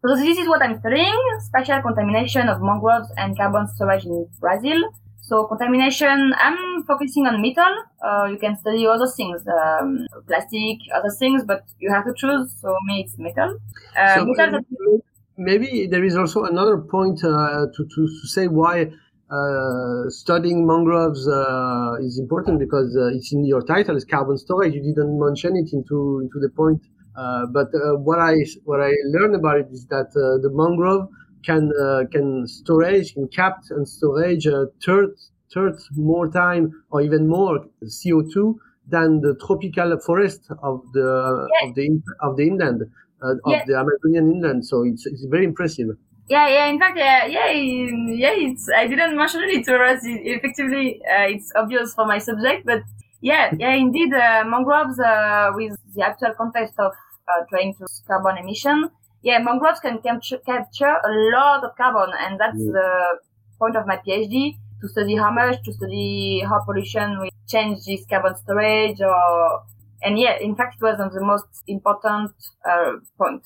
So this is what I'm studying, spatial contamination of mangroves and carbon storage in Brazil. So contamination, I'm focusing on metal. Uh, you can study other things, um, plastic, other things, but you have to choose. So me, it's metal. Uh, so metal maybe there is also another point uh, to, to, to say why uh, studying mangroves uh, is important because uh, it's in your title, it's carbon storage. You didn't mention it into into the point, but what I what I learned about it is that the mangrove can uh, can storage can capture and storage a third third more time or even more CO2 than the tropical forest of the yeah. of the of the inland uh, of yeah. the Amazonian inland. So it's it's very impressive. Yeah, yeah. In fact, yeah, yeah, yeah. It's I didn't mention it, whereas effectively uh, it's obvious for my subject, but yeah, yeah, indeed, uh, mangroves uh, with the actual context of uh, trying to carbon emission yeah, mangroves can capture, capture a lot of carbon, and that's mm. the point of my PhD to study how much, to study how pollution will change this carbon storage, or and yeah, in fact, it was on the most important uh, point.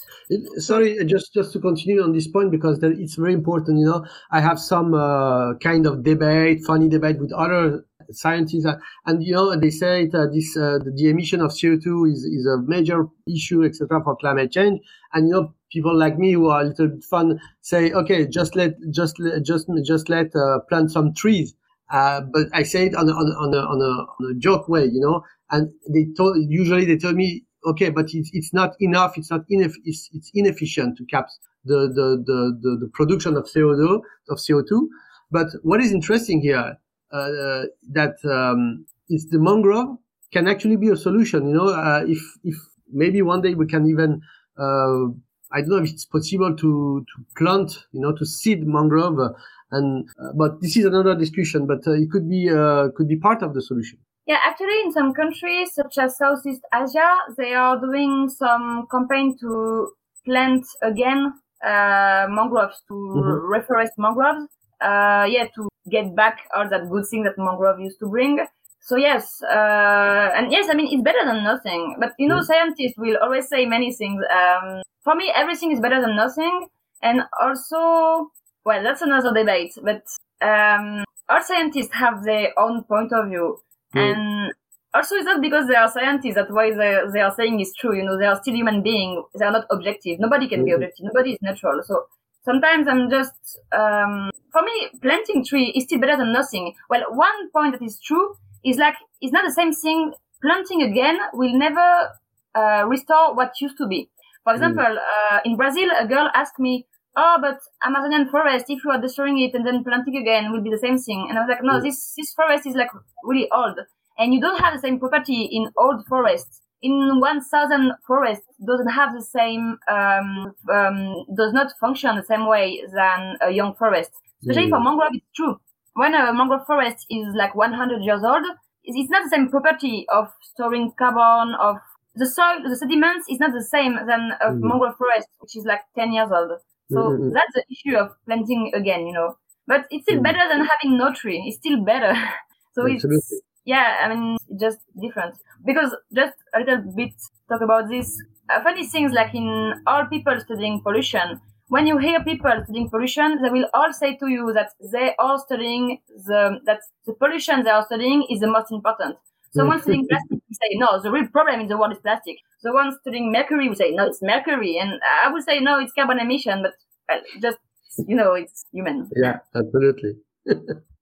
Sorry, just just to continue on this point because it's very important. You know, I have some uh, kind of debate, funny debate with other scientists, uh, and you know, they say that this uh, the emission of CO two is is a major issue, etc., for climate change, and you know, people like me who are a little bit fun say, okay, just let just just just let uh, plant some trees. Uh, but I say it on on a, on a, on a, on a joke way, you know. And they told usually they tell me, okay, but it's, it's not enough. It's not enough. It's, it's inefficient to cap the, the, the, the, the production of CO2 of CO2. But what is interesting here uh, uh, that um, is the mangrove can actually be a solution. You know, uh, if if maybe one day we can even uh, I don't know if it's possible to, to plant, you know, to seed mangrove, uh, and uh, but this is another discussion. But it could be could be part of the solution. Yeah, actually, in some countries such as Southeast Asia, they are doing some campaign to plant again uh, mangroves to mm-hmm. reforest mangroves. Uh, yeah, to get back all that good thing that mangrove used to bring. So yes, uh, and yes, I mean it's better than nothing. But you know, mm. scientists will always say many things. Um, for me, everything is better than nothing. And also, well, that's another debate, but um, all scientists have their own point of view. Mm. And also, it's not because they are scientists that why they, they are saying is true. You know, they are still human beings. They are not objective. Nobody can mm. be objective. Nobody is natural. So sometimes I'm just, um, for me, planting tree is still better than nothing. Well, one point that is true is like, it's not the same thing. Planting again will never uh, restore what used to be. For hmm. example, mm. uh, in Brazil, a girl asked me, "Oh, but Amazonian forest, if you are destroying it and then planting again, will be the same thing." And I was like, "No, this this forest is like really old, and you don't have the same property in old forests. In one thousand forest doesn't have the same, um, um, does not function the same way than a young forest. Especially mm. for mangrove, it's true. When a mangrove forest is like 100 years old, it's not the same property of storing carbon, of the soil, the sediments is not the same than a mm. mangrove forest, which is like 10 years old. So mm-hmm. that's the issue of planting again, you know. But it's still mm. better than having no tree. It's still better. <laughs> so Absolutely. it's, yeah, I mean, just different. Because just a little bit talk about this. Uh, funny things like in all people studying pollution, when you hear people studying pollution, they will all say to you that they are studying the, that the pollution they are studying is the most important. So one studying plastic would say, no, the real problem in the world is plastic. The one studying mercury would say, no, it's mercury. And I would say, no, it's carbon emission, but just, you know, it's human. Yeah, absolutely. <laughs>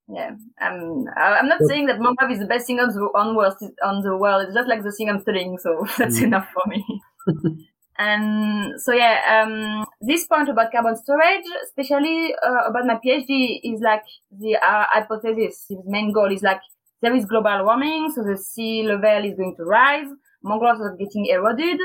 yeah, um, I'm not saying that mangrove is the best thing on the, on, world, on the world. It's just like the thing I'm studying, so <laughs> that's mm. enough for me. <laughs> and so yeah, um, this point about carbon storage, especially uh, about my PhD, is like the uh, hypothesis. His main goal is like there is global warming, so the sea level is going to rise, mangroves are getting eroded,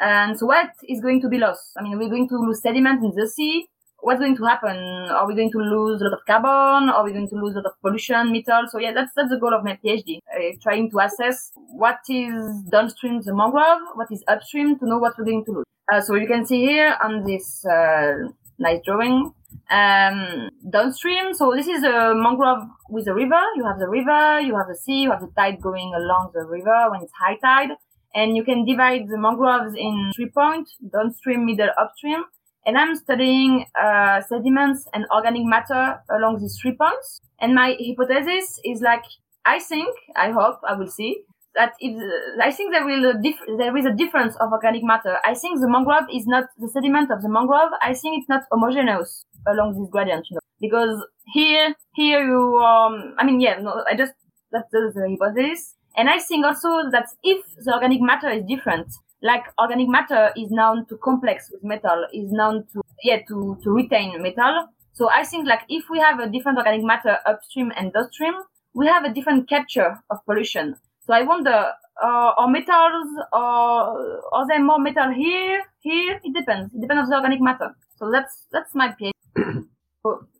and so what is going to be lost? I mean, we're going to lose sediment in the sea what's going to happen? Are we going to lose a lot of carbon? Are we going to lose a lot of pollution, metal? So yeah, that's that's the goal of my PhD, uh, trying to assess what is downstream the mangrove, what is upstream, to know what we're going to lose. Uh, so you can see here on this uh, nice drawing um, downstream. So this is a mangrove with a river. You have the river, you have the sea, you have the tide going along the river when it's high tide. And you can divide the mangroves in three points, downstream, middle, upstream and I'm studying uh, sediments and organic matter along these three points. And my hypothesis is like, I think, I hope, I will see, that if I think there will dif- there is a difference of organic matter. I think the mangrove is not the sediment of the mangrove. I think it's not homogeneous along this gradient, you know, because here here you um I mean yeah no I just that's the, the hypothesis. And I think also that if the organic matter is different, like organic matter is known to complex with metal, is known to yeah to to retain metal. So I think like if we have a different organic matter upstream and downstream, we have a different capture of pollution. So I wonder, uh, are metals, or are there more metal here? Here, it depends. It depends on the organic matter. So that's that's my PhD.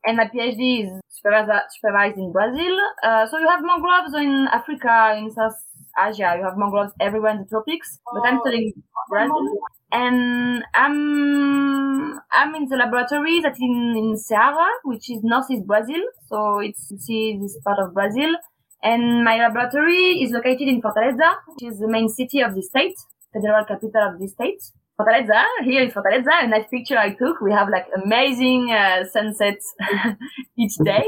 And my PhD is supervised, in Brazil. Uh, so you have mangroves in Africa, in South Asia. You have mangroves everywhere in the tropics, but I'm studying Brazil. And I'm I'm in the laboratory that's in, in Ceará, which is northeast Brazil. So it's you see this part of Brazil. And my laboratory is located in Fortaleza, which is the main city of the state, federal capital of the state. Fortaleza, here in Fortaleza, a nice picture I took. We have like amazing uh, sunsets <laughs> each day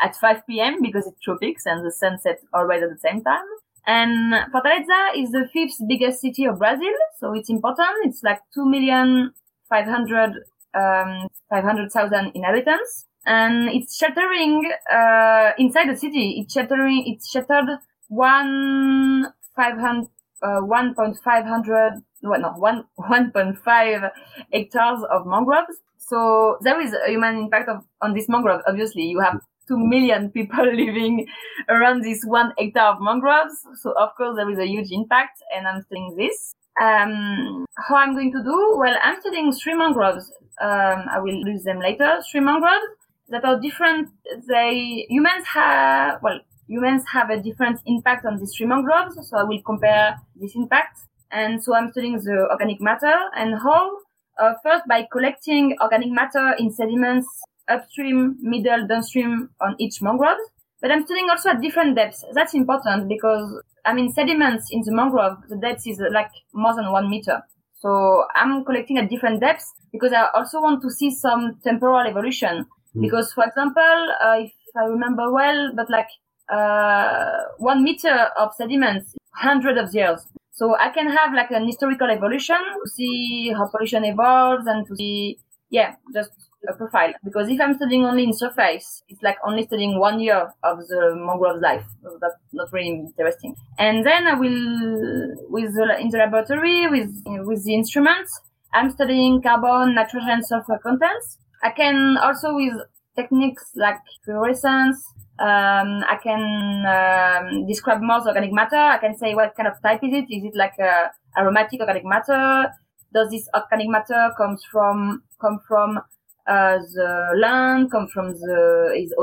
at 5 p.m. because it's tropics and the sunset always at the same time. And Fortaleza is the fifth biggest city of Brazil, so it's important. It's like two million five hundred um, five hundred thousand inhabitants, and it's sheltering uh, inside the city. It's sheltering. It's sheltered one five hundred. Uh, 1.500 well, no, 1, <laughs> 1.5 hectares of mangroves. So there is a human impact of, on this mangrove. Obviously, you have 2 million <laughs> people living around this one hectare of mangroves. So of course there is a huge impact and I'm studying this. Um, how I'm going to do? Well, I'm studying three mangroves. Um, I will use them later. Three mangroves that are different. They, humans have, well, humans have a different impact on these three mangroves. So I will compare this impact. And so I'm studying the organic matter and how, uh, first by collecting organic matter in sediments upstream, middle, downstream on each mangrove. But I'm studying also at different depths. That's important because, I mean, sediments in the mangrove, the depth is like more than one meter. So I'm collecting at different depths because I also want to see some temporal evolution. Mm. Because, for example, uh, if I remember well, but like uh, one meter of sediments, hundred of years. So I can have like an historical evolution to see how pollution evolves and to see, yeah, just a profile because if I'm studying only in surface, it's like only studying one year of the mangrove's life. So that's not really interesting. And then I will, with the, in the laboratory with with the instruments, I'm studying carbon, nitrogen, sulfur contents. I can also with techniques like fluorescence. Um, I can um, describe more organic matter. I can say what kind of type is it. Is it like a aromatic organic matter? Does this organic matter comes from come from uh, the land, come from the is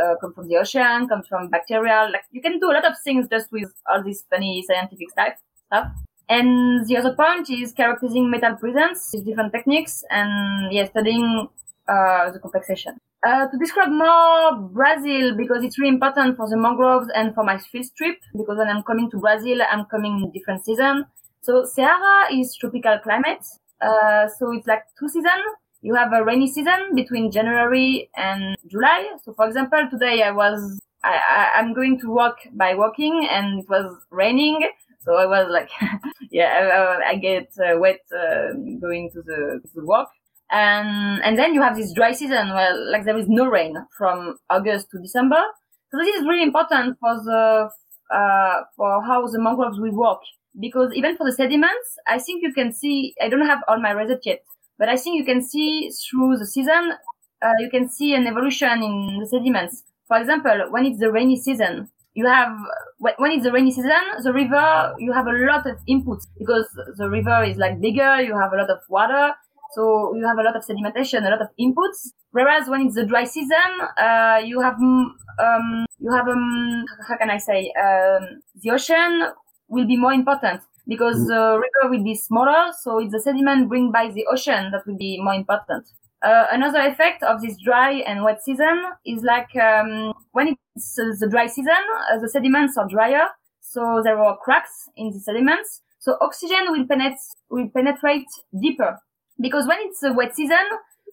uh, come from the ocean, comes from bacteria. Like you can do a lot of things just with all this funny scientific stuff. stuff. And the other point is characterizing metal presence with different techniques and yeah, studying uh, the complexation. Uh, to describe more Brazil, because it's really important for the mangroves and for my field trip, because when I'm coming to Brazil, I'm coming in different season. So Ceará is tropical climate. Uh, so it's like two seasons you have a rainy season between January and July. So, for example, today I was I, I am going to walk by walking, and it was raining. So I was like, <laughs> yeah, I, I get uh, wet uh, going to the, to the walk. And and then you have this dry season where like there is no rain from August to December. So this is really important for the uh, for how the mangroves will work because even for the sediments, I think you can see. I don't have all my results yet, but I think you can see through the season. Uh, you can see an evolution in the sediments. For example, when it's the rainy season, you have when it's the rainy season, the river you have a lot of inputs because the river is like bigger. You have a lot of water, so you have a lot of sedimentation, a lot of inputs. Whereas when it's the dry season, uh, you have um, you have um, how can I say um, the ocean will be more important because mm. the river will be smaller, so it's the sediment bring by the ocean that will be more important. Uh, another effect of this dry and wet season is like um, when it's uh, the dry season, uh, the sediments are drier, so there are cracks in the sediments. So oxygen will penetrate will penetrate deeper because when it's a wet season,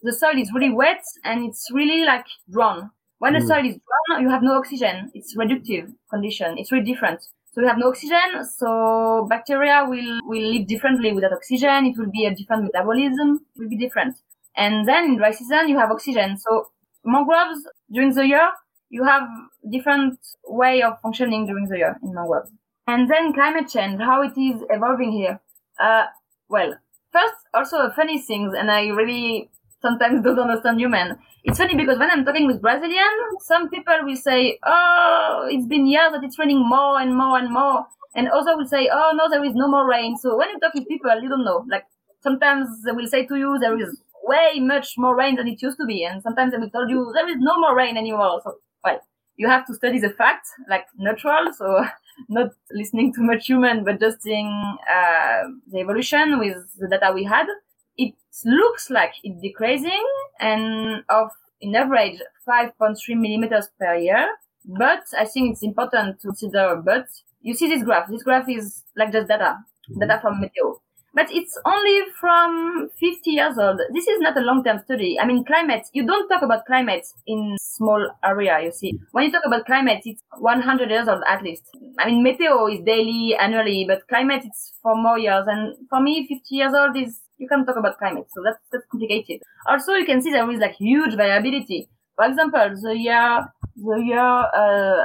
the soil is really wet and it's really like drawn. When mm. the soil is drawn, you have no oxygen. It's reductive condition. It's really different. So we have no oxygen, so bacteria will, will live differently without oxygen. It will be a different metabolism. It will be different. And then in dry season, you have oxygen. So mangroves during the year, you have different way of functioning during the year in mangroves. And then climate change, how it is evolving here. Uh, well, first, also funny things, and I really sometimes don't understand human. It's funny because when I'm talking with Brazilian, some people will say, "Oh, it's been years that it's raining more and more and more," and also will say, "Oh no, there is no more rain." So when you talk with people, you don't know. Like sometimes they will say to you, "There is way much more rain than it used to be. And sometimes they will tell you there is no more rain anymore. So, well, you have to study the facts like neutral. So <laughs> not listening too much human, but just seeing uh, the evolution with the data we had. It looks like it's decreasing and of in average 5.3 millimeters per year. But I think it's important to consider, but you see this graph. This graph is like just data, data from Meteo but it's only from 50 years old. This is not a long-term study. I mean, climate, you don't talk about climate in small area, you see. When you talk about climate, it's 100 years old at least. I mean, meteo is daily, annually, but climate, it's for more years. And for me, 50 years old is, you can talk about climate. So that's, that's complicated. Also, you can see there is like huge variability. For example, the year, the year, uh,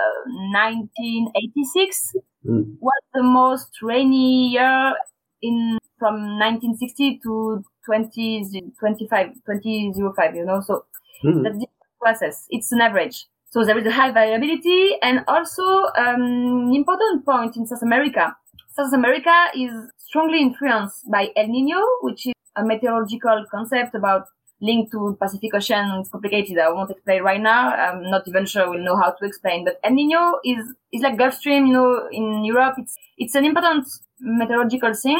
1986 mm. was the most rainy year in from 1960 to 2025, 2005, you know, so mm. that's the process. It's an average. So there is a high variability and also um, important point in South America. South America is strongly influenced by El Nino, which is a meteorological concept about linked to Pacific Ocean. It's complicated. I won't explain right now. I'm not even sure we'll know how to explain. But El Nino is is like Gulf Stream. You know, in Europe, it's it's an important meteorological thing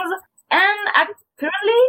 and currently,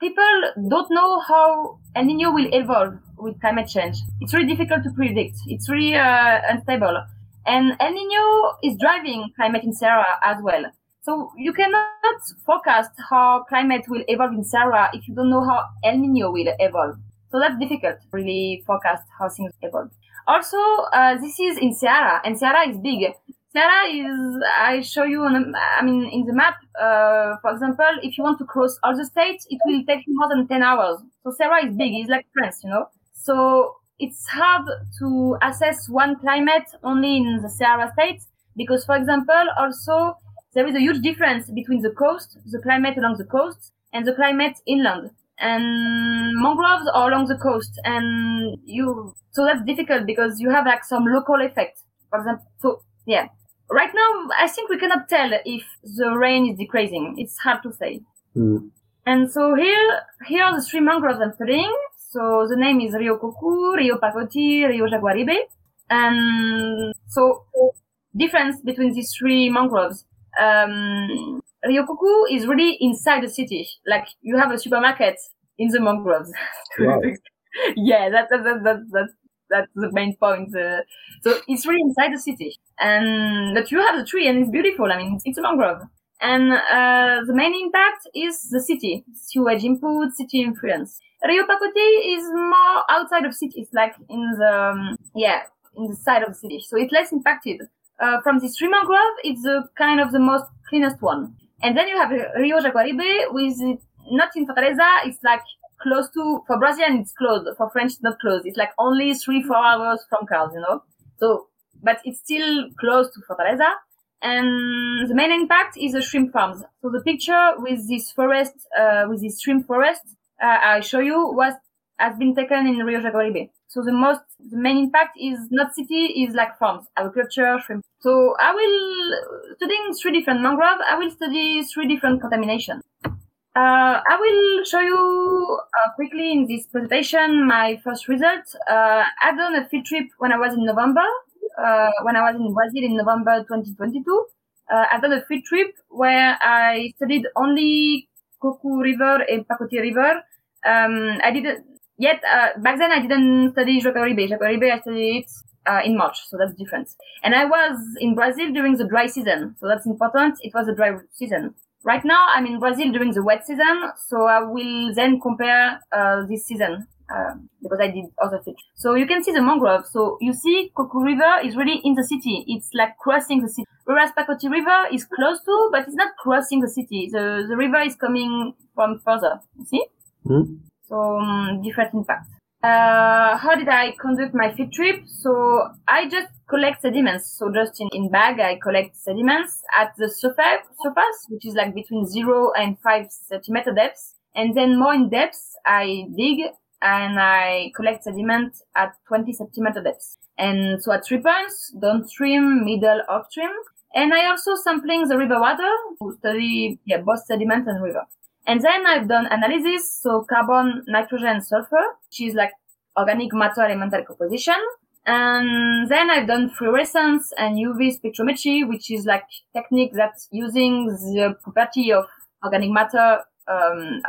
people don't know how El Nino will evolve with climate change. It's really difficult to predict. It's really uh, unstable. And El Nino is driving climate in Ceará as well. So you cannot forecast how climate will evolve in Ceará if you don't know how El Nino will evolve. So that's difficult, really forecast how things evolve. Also, uh, this is in Ceará, and Ceará is big. Ceará is, I show you on, I mean, in the map, uh, for example, if you want to cross all the states, it will take more than 10 hours. So Ceará is big, it's like France, you know? So it's hard to assess one climate only in the Ceará states because, for example, also there is a huge difference between the coast, the climate along the coast, and the climate inland. And mangroves are along the coast, and you, so that's difficult because you have like some local effect. For example, so yeah, right now, I think we cannot tell if the rain is decreasing. It's hard to say. Mm. And so here, here are the three mangroves I'm studying. So the name is Rio Coco, Rio Pacoti, Rio Jaguaribe. And so difference between these three mangroves. Um, Rio Coco is really inside the city. Like you have a supermarket in the mangroves. Wow. <laughs> yeah, that, that, that, that, that, that's the main point. Uh, so it's really inside the city, and but you have the tree and it's beautiful. I mean, it's a mangrove, and uh, the main impact is the city, sewage input, city influence. Rio Pacoti is more outside of city. It's like in the um, yeah in the side of the city, so it's less impacted. Uh, from this tree mangrove, it's the kind of the most cleanest one. And then you have Rio Jaguaribe with not in Fortaleza, it's like close to for Brazilian it's close for French it's not close. It's like only three four hours from cars, you know. So but it's still close to Fortaleza. And the main impact is the shrimp farms. So the picture with this forest, uh, with this shrimp forest, uh, I show you was has been taken in Rio Jaguaribe. So the most, the main impact is not city, is like farms, agriculture, shrimp. So I will, studying three different mangrove, I will study three different contamination. Uh, I will show you uh, quickly in this presentation my first result. Uh, I've done a field trip when I was in November, uh, when I was in Brazil in November 2022. Uh, I've done a field trip where I studied only Coco River and Pacoti River. Um, I didn't yet uh, back then I didn't study Jaguaribe. Jaguaribe I studied it in March, so that's different. And I was in Brazil during the dry season, so that's important. It was a dry season. Right now, I'm in Brazil during the wet season, so I will then compare uh, this season uh, because I did other fish. So you can see the mangrove. So you see Coco River is really in the city. It's like crossing the city. Whereas Pacoti River is close to, but it's not crossing the city. The, the river is coming from further. You see? Mm. So um, different impact. Uh, how did I conduct my field trip? So I just collect sediments. So just in, in bag, I collect sediments at the surface, surface, which is like between zero and five centimeter depth. And then more in depth, I dig and I collect sediment at 20 centimeter depth. And so at three points, downstream, middle, upstream. And I also sampling the river water to study yeah, both sediment and river. And then I've done analysis, so carbon, nitrogen, sulfur, which is like organic matter elemental composition. And then I've done fluorescence and UV spectrometry, which is like technique that's using the property of organic matter um,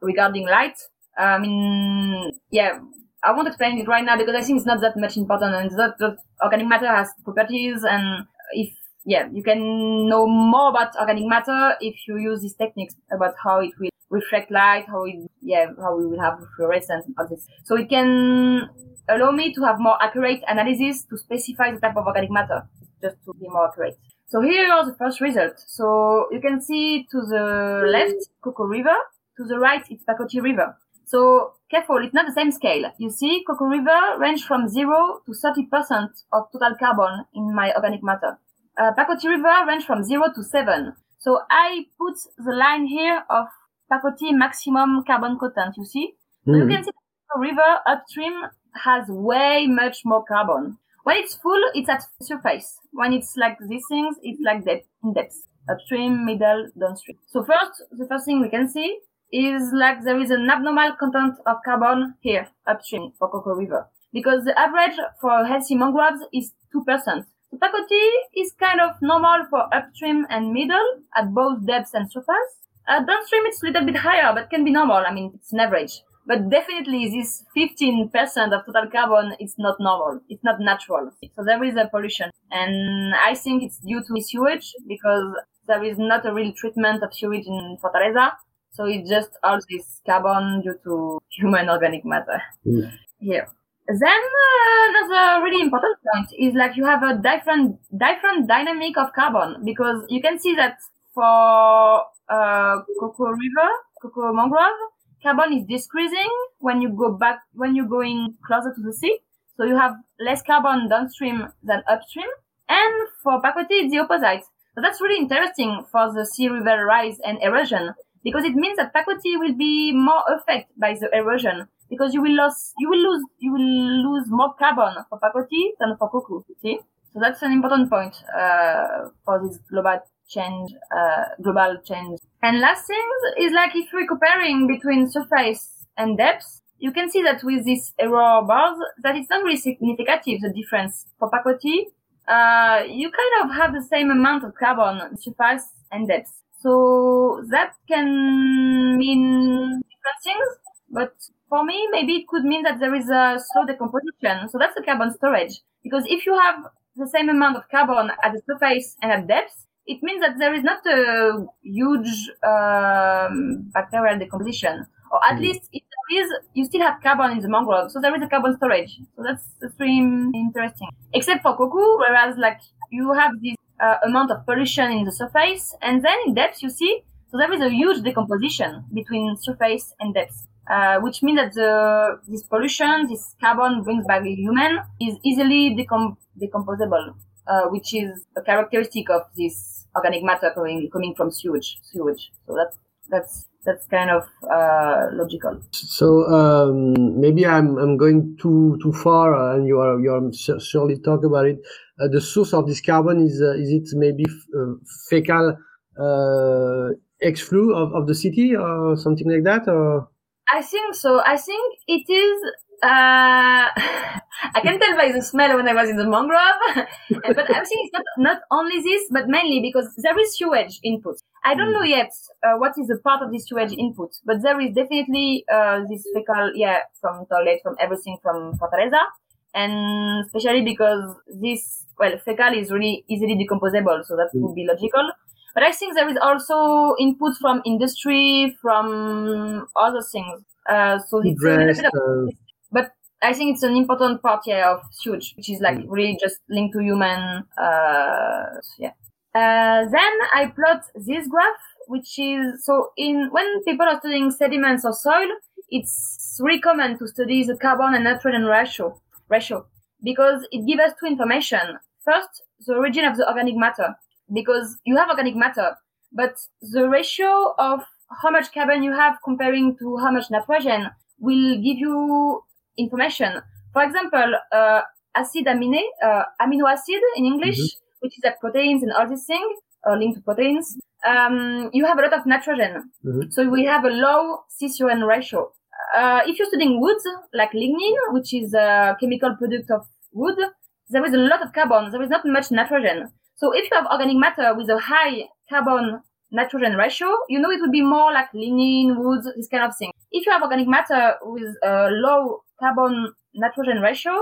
regarding light. I mean, yeah, I won't explain it right now because I think it's not that much important and that, that organic matter has properties and if yeah, you can know more about organic matter if you use these techniques about how it will reflect light, how it, yeah, how we will have fluorescence and all this. So it can allow me to have more accurate analysis to specify the type of organic matter, just to be more accurate. So here are the first results. So you can see to the left, Coco River. To the right, it's Pacoti River. So careful, it's not the same scale. You see, Coco River range from 0 to 30% of total carbon in my organic matter uh, Pacoti River range from 0 to 7. So I put the line here of Pacoti maximum carbon content, you see? Mm. So you hmm. can see the river upstream has way much more carbon. When it's full, it's at surface. When it's like these things, it's like depth, in depth. Upstream, middle, downstream. So first, the first thing we can see is like there is an abnormal content of carbon here, upstream for Coco River. Because the average for healthy mangroves is 2%. Pacoti is kind of normal for upstream and middle at both depths and surface. Uh, downstream it's a little bit higher, but can be normal. I mean, it's an average. But definitely this 15% of total carbon, it's not normal. It's not natural. So there is a pollution. And I think it's due to sewage because there is not a real treatment of sewage in Fortaleza. So it's just all this carbon due to <laughs> human organic matter. Mm. Here. Then uh, another really important point is like you have a different different dynamic of carbon because you can see that for uh, Coco River, Coco Mangrove, carbon is decreasing when you go back when you're going closer to the sea. So you have less carbon downstream than upstream. And for Pacoti, it's the opposite. So that's really interesting for the sea river rise and erosion because it means that Pacoti will be more affected by the erosion because you will lose you will lose you will lose more carbon for Pacoti than for Coco. See, so that's an important point uh, for this global change, uh, global change. And last thing is like if we're comparing between surface and depth, you can see that with these error bars that it's not really significant the difference for Pacoti. Uh, you kind of have the same amount of carbon surface and depth. So that can mean different things, but for me, maybe it could mean that there is a slow decomposition. So that's the carbon storage. Because if you have the same amount of carbon at the surface and at depth, it means that there is not a huge um, bacterial decomposition. Or at mm. least if there is, you still have carbon in the mangrove. So there is a carbon storage. So that's, that's really interesting. Except for Coco, whereas like you have this uh, amount of pollution in the surface and then in depth you see, so there is a huge decomposition between surface and depth uh, which means that the, this pollution, this carbon brings by the human, is easily decom- decomposable. uh, which is a characteristic of this organic matter coming coming from sewage. Sewage. So that's that's that's kind of uh, logical. So um, maybe I'm I'm going too too far, uh, and you are you are surely talk about it. Uh, the source of this carbon is uh, is it maybe uh, fecal uh, of, of the city or something like that? Or I think so. I think it is uh, <laughs> I can tell by the smell when I was in the mangrove. <laughs> but I think it's not, not only this, but mainly because there is sewage input. I don't hmm. know yet uh, what is the part of this sewage input, but there is definitely uh, this fecal, yeah, from toilet, from everything from Fortaleza. And especially because this, well, fecal is really easily decomposable, so that would be logical. But I think there is also input from industry, from other things. Uh, so it's bit of, uh, but I think it's an important part yeah, of huge, which is like mm. really just linked to human. Uh, yeah. Uh, then I plot this graph, which is so in when people are studying sediments or soil, it's really common to study the carbon and nitrogen ratio ratio because it gives us two information. First, the origin of the organic matter, because you have organic matter, but the ratio of how much carbon you have comparing to how much nitrogen will give you information. For example, uh, acid amine, uh, amino acid in English, mm-hmm. which is like proteins and all these things, uh, linked to proteins. Um, you have a lot of nitrogen. Mm-hmm. So we have a low C-O-N ratio. Uh, if you're studying woods, like lignin, which is a chemical product of wood, there is a lot of carbon. There is not much nitrogen. So if you have organic matter with a high carbon nitrogen ratio, you know it would be more like lignin, woods, this kind of thing. If you have organic matter with a low carbon nitrogen ratio,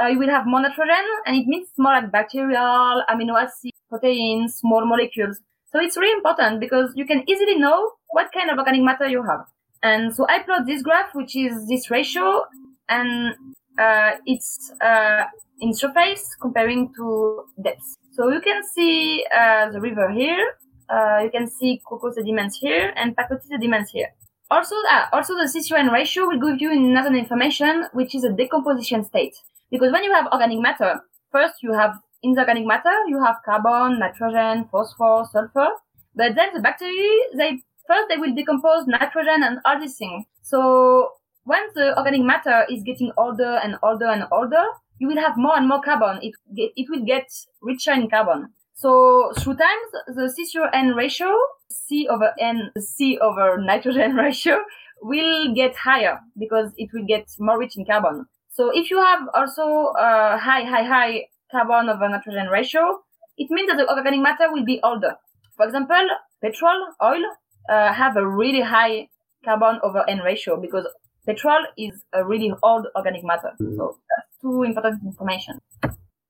uh, you will have more nitrogen, and it means more like bacterial, amino acids, proteins, small molecules. So it's really important because you can easily know what kind of organic matter you have. And so I plot this graph, which is this ratio, and uh, it's uh, in surface comparing to depth. So you can see uh, the river here, uh, you can see Coco sediments here, and Pacoti sediments here. Also, uh, also the C-O-N ratio will give you another information, which is a decomposition state. Because when you have organic matter, first you have in the organic matter you have carbon, nitrogen, phosphorus, sulfur. But then the bacteria, they first they will decompose nitrogen and all these things. So when the organic matter is getting older and older and older, you will have more and more carbon. It it will get richer in carbon. So through time, the C0N ratio, C over N, C over nitrogen <laughs> ratio will get higher because it will get more rich in carbon. So if you have also a high, high, high carbon over nitrogen ratio, it means that the organic matter will be older. For example, petrol, oil, uh, have a really high carbon over N ratio because petrol is a really old organic matter. So two important information.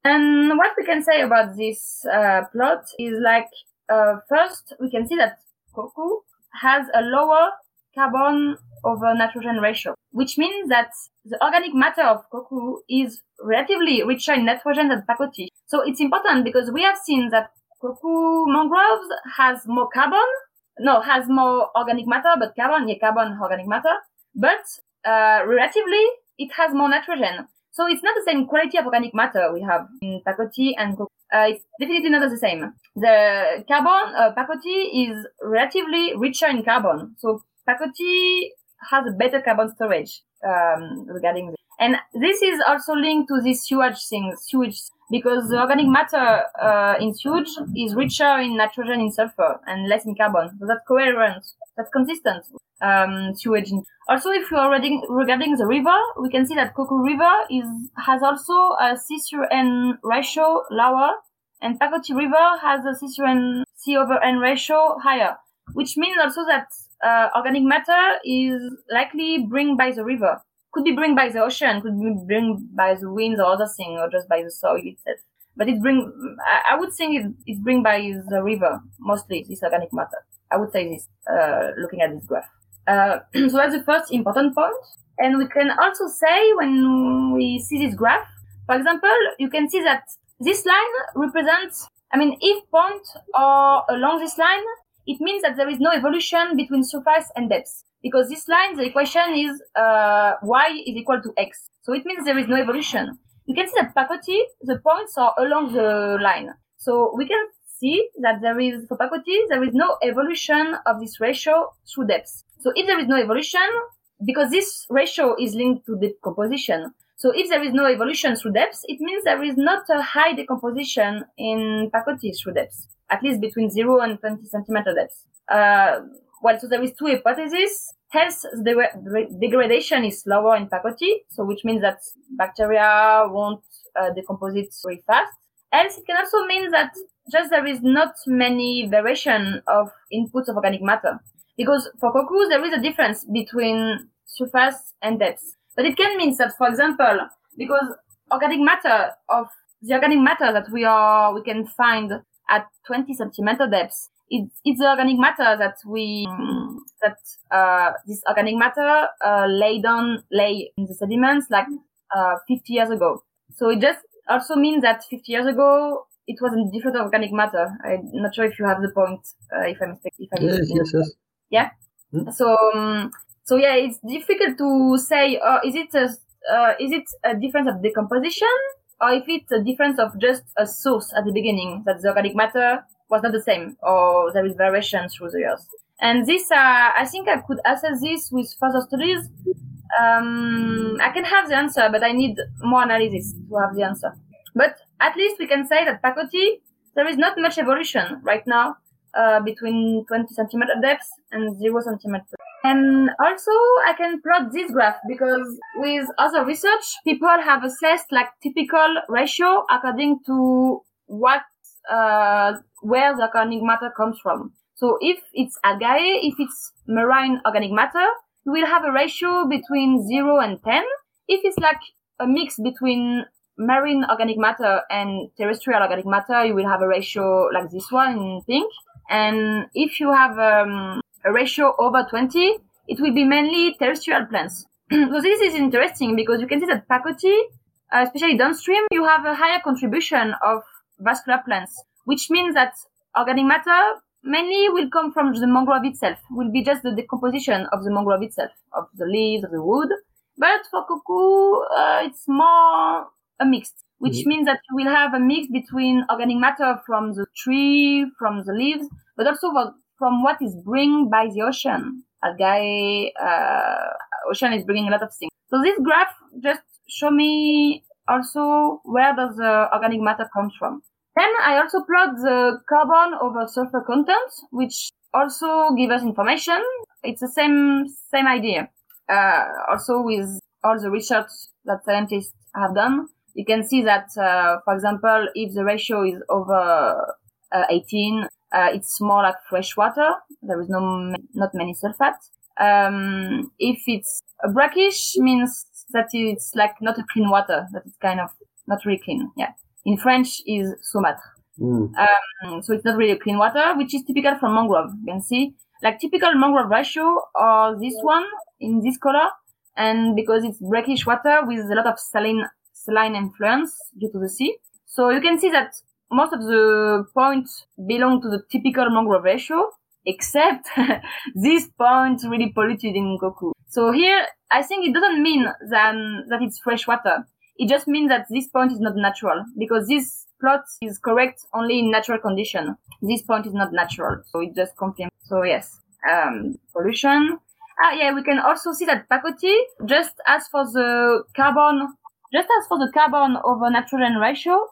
And what we can say about this uh, plot is like, uh, first, we can see that Coco has a lower carbon over nitrogen ratio, which means that the organic matter of Coco is relatively richer in nitrogen than Pacoti. So it's important because we have seen that Coco mangroves has more carbon, no, has more organic matter, but carbon, yeah, carbon, organic matter, but uh, relatively it has more nitrogen. So it's not the same quality of organic matter we have in Pacoti and. Uh, it's definitely not the same. The carbon, uh, is relatively richer in carbon. So Pacoti has a better carbon storage um, regarding this. And this is also linked to this sewage thing, sewage, because the organic matter uh, in sewage is richer in nitrogen in sulfur and less in carbon. So that's coherent, that's consistent. Um, sewage. Also, if you are reading regarding the river, we can see that Coco River is has also a C through N ratio lower, and Pacoti River has a C through N C over N ratio higher, which means also that uh, organic matter is likely bring by the river. Could be bring by the ocean, could be bring by the winds or other thing, or just by the soil itself. But it bring, I, would think it, it's bring by the river, mostly, this organic matter. I would say this, uh, looking at this graph. Uh, <clears throat> so that's the first important point. And we can also say when we see this graph, for example, you can see that this line represents, I mean, if point or along this line, it means that there is no evolution between surface and depth. Because this line, the equation is uh, y is equal to x. So it means there is no evolution. you can see that Pacoti, the points are along the line. So we can see that there is, for Pacoti, there is no evolution of this ratio through depth. So if there is no evolution, because this ratio is linked to decomposition. So if there is no evolution through depth, it means there is not a high decomposition in Pacoti through depth, at least between 0 and 20 centimeter depth. Uh, well, so there is two hypotheses. Hence, the degradation is slower in Pacoti, so which means that bacteria won't uh, decompose it very fast. Else, it can also mean that just there is not many variation of inputs of organic matter. Because for cocoons, there is a difference between surface and depth. But it can mean that, for example, because organic matter of the organic matter that we are, we can find at 20 centimeter depth, it, it's the organic matter that we, that, uh, this organic matter, uh, lay down, lay in the sediments like, uh, 50 years ago. So it just also means that 50 years ago, it was a different organic matter. I'm not sure if you have the point, uh, if I'm, if I'm yes, yes, yes. Yeah. Mm-hmm. So, um, so yeah, it's difficult to say, uh, is it a, uh, is it a difference of decomposition or if it's a difference of just a source at the beginning that the organic matter was not the same or there is variation through the years. And this, uh, I think I could assess this with further studies. Um, I can have the answer, but I need more analysis to have the answer. But at least we can say that Pacoti, there is not much evolution right now uh, between 20 centimeter depth and 0 centimeter. And also, I can plot this graph because with other research, people have assessed like typical ratio according to what, uh, where the organic matter comes from. So if it's algae, if it's marine organic matter, you will have a ratio between 0 and 10. If it's like a mix between marine organic matter and terrestrial organic matter, you will have a ratio like this one in pink. And if you have um, a ratio over 20, it will be mainly terrestrial plants. <clears throat> so this is interesting because you can see that Pacoti, uh, especially downstream, you have a higher contribution of vascular plants, which means that organic matter mainly will come from the mangrove itself, will be just the decomposition of the mangrove itself, of the leaves, of the wood. But for Coco, uh, it's more a mix, which mm-hmm. means that you will have a mix between organic matter from the tree, from the leaves, but also from what is bring by the ocean. Algae, uh, ocean is bringing a lot of things. So this graph just show me also where does the organic matter comes from. Then I also plot the carbon over sulfur content, which also give us information. It's the same same idea. Uh, also with all the research that scientists have done, you can see that, uh, for example, if the ratio is over uh, 18, uh, it's more like fresh water. There is no not many sulfate. Um, if it's brackish, means that it's like not a clean water. That it's kind of not really clean. Yeah. In French is saumâtre. Mm. Um, so it's not really clean water, which is typical for mangrove. You can see like typical mangrove ratio or this one in this color. And because it's brackish water with a lot of saline saline influence due to the sea. So you can see that most of the points belong to the typical mangrove ratio, except <laughs> these points really polluted in Coco. So here, I think it doesn't mean that, that it's fresh water. It just means that this point is not natural because this plot is correct only in natural condition. This point is not natural. So it just confirms. So yes, um, pollution. Ah, yeah, we can also see that Pacoti, just as for the carbon just as for the carbon over nitrogen ratio,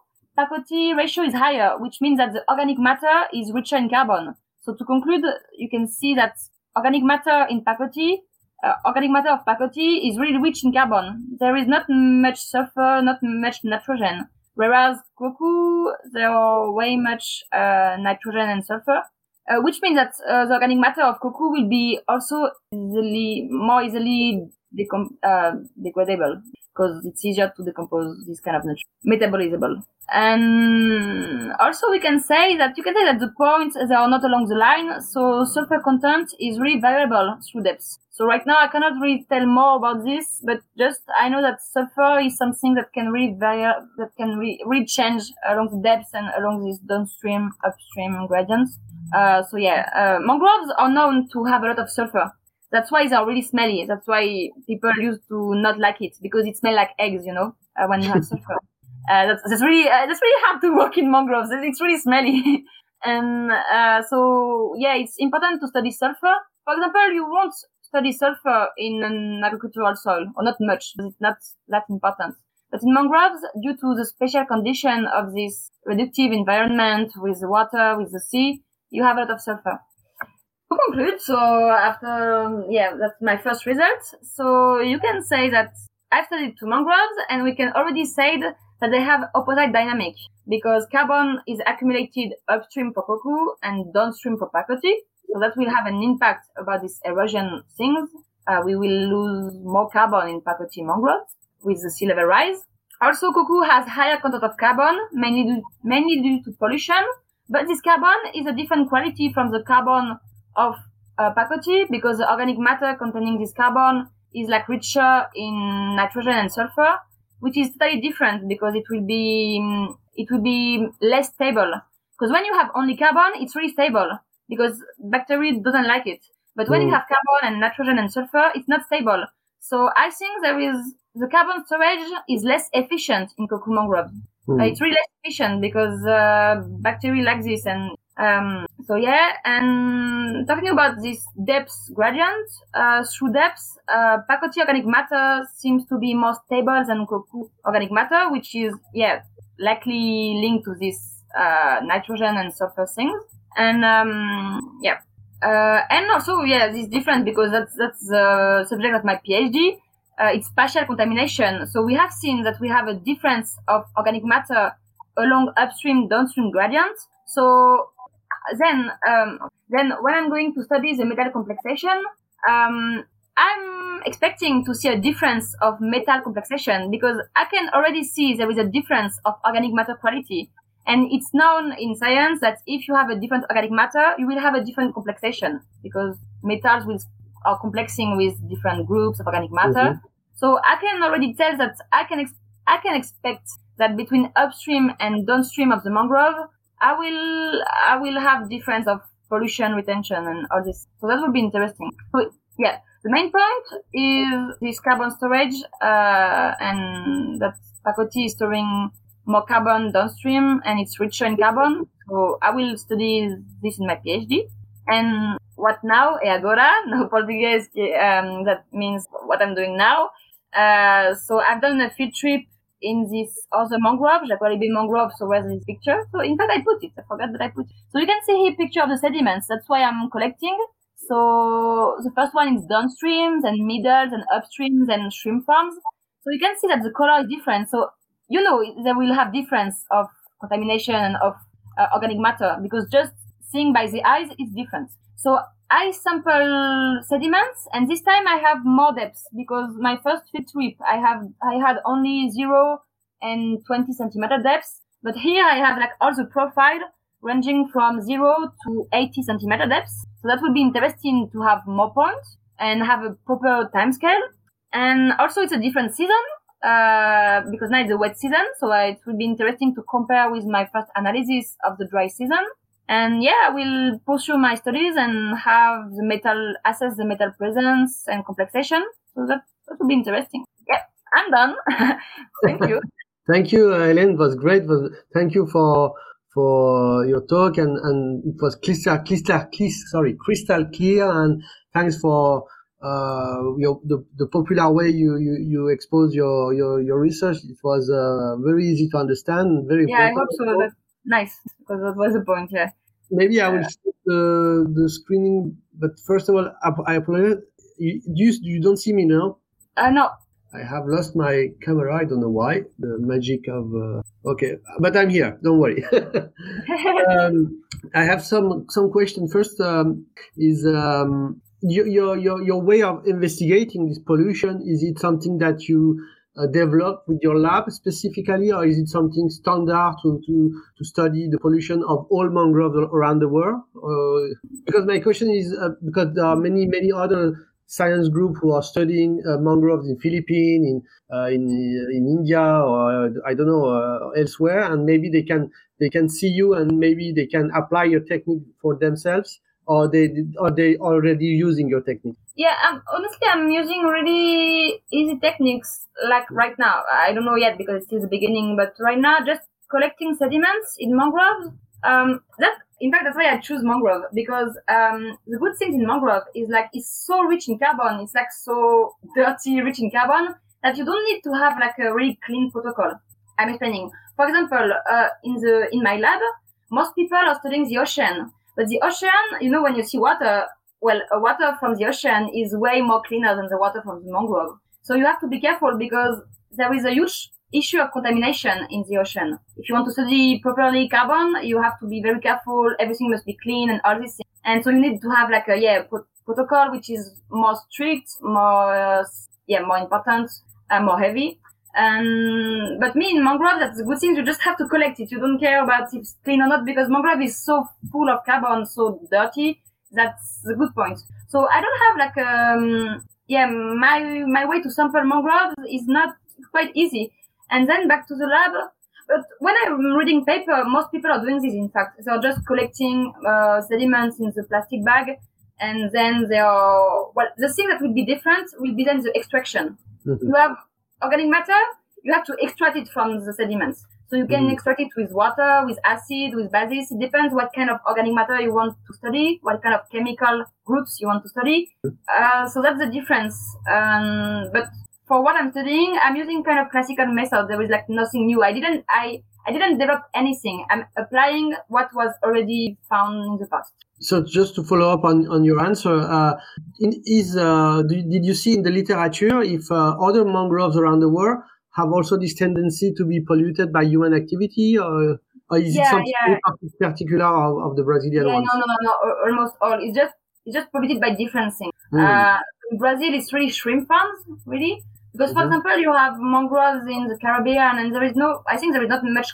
Ratio is higher, which means that the organic matter is richer in carbon. So to conclude, you can see that organic matter in Pacoti, uh, organic matter of Pacoti is really rich in carbon. There is not much sulfur, not much nitrogen. Whereas Coco, there are way much uh, nitrogen and sulfur, uh, which means that uh, the organic matter of Coco will be also easily, more easily decom- uh, degradable because it's easier to decompose this kind of metabolizable. And also we can say that you can say that the points they are not along the line, so sulfur content is really variable through depths. So right now I cannot really tell more about this, but just I know that sulfur is something that can really vary, that can really, really change along the depths and along these downstream, upstream gradients. Uh, so yeah, uh, mangroves are known to have a lot of sulfur. That's why they are really smelly. That's why people used to not like it because it smells like eggs, you know. uh, when you have <laughs> sulfur. Uh, that's, that's really uh, that's really hard to work in mangroves. It's really smelly, <laughs> and uh, so yeah, it's important to study sulfur. For example, you won't study sulfur in an agricultural soil, or not much, because it's not that important. But in mangroves, due to the special condition of this reductive environment with the water, with the sea, you have a lot of sulfur. To conclude, so after, yeah, that's my first result. So you can say that I've studied two mangroves and we can already say that they have opposite dynamic because carbon is accumulated upstream for Coco and downstream for Pacoti. So that will have an impact about this erosion things. Uh, we will lose more carbon in Pacoti mangroves with the sea level rise. Also, Coco has higher content of carbon, mainly due, mainly due to pollution. But this carbon is a different quality from the carbon of uh, Pacoti because the organic matter containing this carbon is like richer in nitrogen and sulfur, which is totally different because it will be it will be less stable. Because when you have only carbon, it's really stable because bacteria doesn't like it. But when mm. you have carbon and nitrogen and sulfur, it's not stable. So I think there is the carbon storage is less efficient in Coco mangrove. Mm. Uh, it's really less efficient because uh, bacteria like this and um, so yeah, and talking about this depth gradient, uh, through depth, uh, organic matter seems to be more stable than Coco organic matter, which is, yeah, likely linked to this, uh, nitrogen and sulfur things. And, um, yeah. Uh, and also, yeah, this is different because that's, that's the subject of my PhD. Uh, it's spatial contamination. So we have seen that we have a difference of organic matter along upstream, downstream gradient. So then um, then when I'm going to study the metal complexation, um, I'm expecting to see a difference of metal complexation because I can already see there is a difference of organic matter quality. And it's known in science that if you have a different organic matter, you will have a different complexation because metals will are complexing with different groups of organic matter. Mm-hmm. So I can already tell that I can ex- I can expect that between upstream and downstream of the mangrove, I will I will have difference of pollution retention and all this. So that would be interesting. So yeah, the main point is this carbon storage, uh, and that Pacoti is storing more carbon downstream and it's richer in carbon. So I will study this in my PhD. And what now? E agora? <laughs> No Portuguese. Um, that means what I'm doing now. Uh, so I've done a field trip in this other mangrove, Jaguaribe mangrove, so where's this picture? So in fact I put it, I forgot that I put it. So you can see here picture of the sediments, that's why I'm collecting. So the first one is downstreams and middles and upstreams and shrimp farms. So you can see that the color is different. So you know they will have difference of contamination and of uh, organic matter because just seeing by the eyes is different. So I sample sediments and this time I have more depth because my first field trip I have I had only zero and 20 centimeter depth. But here I have like all the profile ranging from zero to 80 centimeter depth. So that would be interesting to have more points and have a proper time scale. And also it's a different season, uh, because now it's a wet season. So it would be interesting to compare with my first analysis of the dry season. And yeah, I will pursue my studies and have the metal, assess the metal presence and complexation. So that, that would be interesting. Yeah, I'm done. <laughs> Thank you. <laughs> Thank you, Hélène. It was great. It was, thank you for for your talk and, and it was crystal, crystal, crystal, sorry, crystal clear and thanks for uh, your, the, the popular way you, you, you expose your, your, your research. It was uh, very easy to understand. Very yeah, I hope so. That's nice because that was the point. Yeah. Maybe I will stop the, the screening, but first of all, I, I apologize. You, you, you don't see me now? Uh, no. I have lost my camera. I don't know why. The magic of uh, okay, but I'm here. Don't worry. <laughs> um, I have some some question. First um, is um, your, your your your way of investigating this pollution. Is it something that you uh, develop with your lab specifically, or is it something standard to, to, to study the pollution of all mangroves around the world? Uh, because my question is uh, because there are many many other science group who are studying uh, mangroves in Philippines, in uh, in in India, or uh, I don't know uh, elsewhere, and maybe they can they can see you and maybe they can apply your technique for themselves, or they are they already using your technique. Yeah, um, honestly, I'm using really easy techniques like right now. I don't know yet because it's still the beginning, but right now, just collecting sediments in mangroves. Um, that in fact, that's why I choose mangrove because um, the good thing in mangrove is like it's so rich in carbon. It's like so dirty, rich in carbon that you don't need to have like a really clean protocol. I'm explaining. For example, uh, in the in my lab, most people are studying the ocean, but the ocean, you know, when you see water, well, water from the ocean is way more cleaner than the water from the mangrove. So you have to be careful because there is a huge issue of contamination in the ocean. If you want to study properly carbon, you have to be very careful. Everything must be clean and all these things. And so you need to have like a yeah pro- protocol which is more strict, more uh, yeah more important, and more heavy. And but me in mangrove, that's a good thing. You just have to collect it. You don't care about if it's clean or not because mangrove is so full of carbon, so dirty. That's a good point. So I don't have like um yeah my my way to sample mangroves is not quite easy and then back to the lab. But when I'm reading paper, most people are doing this. In fact, they're just collecting uh, sediments in the plastic bag, and then they are well. The thing that will be different will be then the extraction. Mm-hmm. You have organic matter, you have to extract it from the sediments. So you can mm-hmm. extract it with water, with acid, with bases. It depends what kind of organic matter you want to study, what kind of chemical groups you want to study. Uh, so that's the difference. Um, but for what I'm studying, I'm using kind of classical method. There is like nothing new. I didn't, I, I didn't develop anything. I'm applying what was already found in the past. So just to follow up on, on your answer, uh, in, is uh, did you see in the literature if uh, other mangroves around the world have also this tendency to be polluted by human activity, or, or is yeah, it something yeah. particular of, of, the Brazilian yeah, ones? No, no, no, no, almost all. It's just it's just polluted by different things. Mm. in Brazil, it's really shrimp farms, really. Because, for mm-hmm. example, you have mangroves in the Caribbean, and there is no, I think there is not much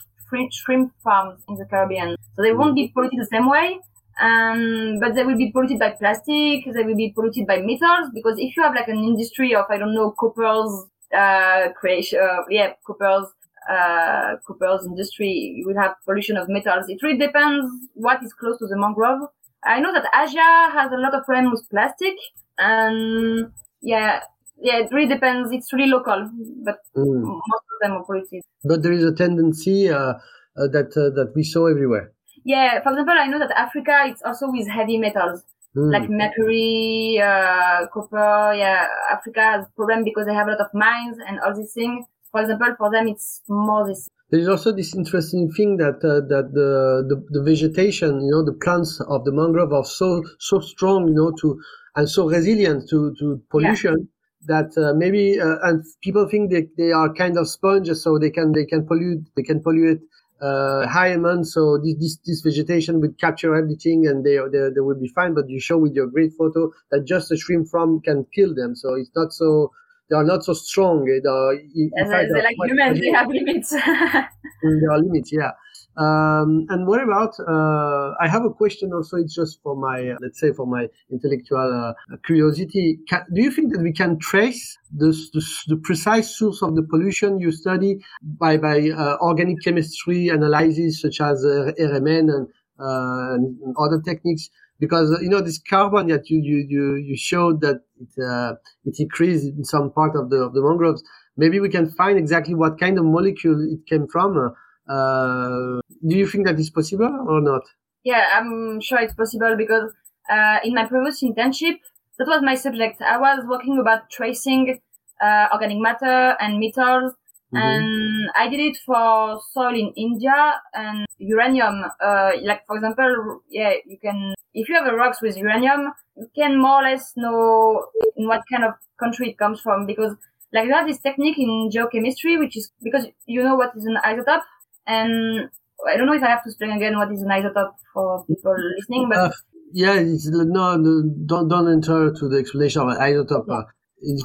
shrimp farms in the Caribbean. So they won't be polluted the same way. Um, but they will be polluted by plastic, they will be polluted by metals, because if you have like an industry of, I don't know, coppers, uh, creation, uh, yeah, coppers, uh, coppers industry, you will have pollution of metals. It really depends what is close to the mangrove. I know that Asia has a lot of problems with plastic, and yeah, yeah, it really depends. It's really local, but mm. most of them are polluted. But there is a tendency uh, uh, that uh, that we saw everywhere. Yeah, for example, I know that Africa it's also with heavy metals mm. like mercury, uh, copper. Yeah, Africa has problem because they have a lot of mines and all these things. For example, for them it's more this. There is also this interesting thing that uh, that the, the the vegetation, you know, the plants of the mangrove are so so strong, you know, to and so resilient to to pollution. Yeah that uh, maybe uh, and people think they, they are kind of sponges so they can they can pollute they can pollute uh, high amounts so this, this, this vegetation would capture everything and they, they they will be fine but you show with your great photo that just a shrimp farm can kill them so it's not so they are not so strong they are, in, in fact, they're like humans they have limits. <laughs> There are limits yeah um, and what about? Uh, I have a question. Also, it's just for my, uh, let's say, for my intellectual uh, curiosity. Can, do you think that we can trace the, the, the, precise source of the pollution you study by by uh, organic chemistry analysis, such as uh, RMN and, uh, and, other techniques? Because you know this carbon that you you you, you showed that it it increased in some part of the of the mangroves. Maybe we can find exactly what kind of molecule it came from uh, do you think that is possible or not? Yeah, I'm sure it's possible because uh, in my previous internship, that was my subject. I was working about tracing uh, organic matter and metals, mm-hmm. and I did it for soil in India and uranium. Uh, like for example, yeah, you can if you have a rocks with uranium, you can more or less know in what kind of country it comes from because like you have this technique in geochemistry, which is because you know what is an isotope and I don't know if I have to explain again what is an isotope for people listening, but uh, yeah, no, no, don't don't enter to the explanation of an isotope. Uh,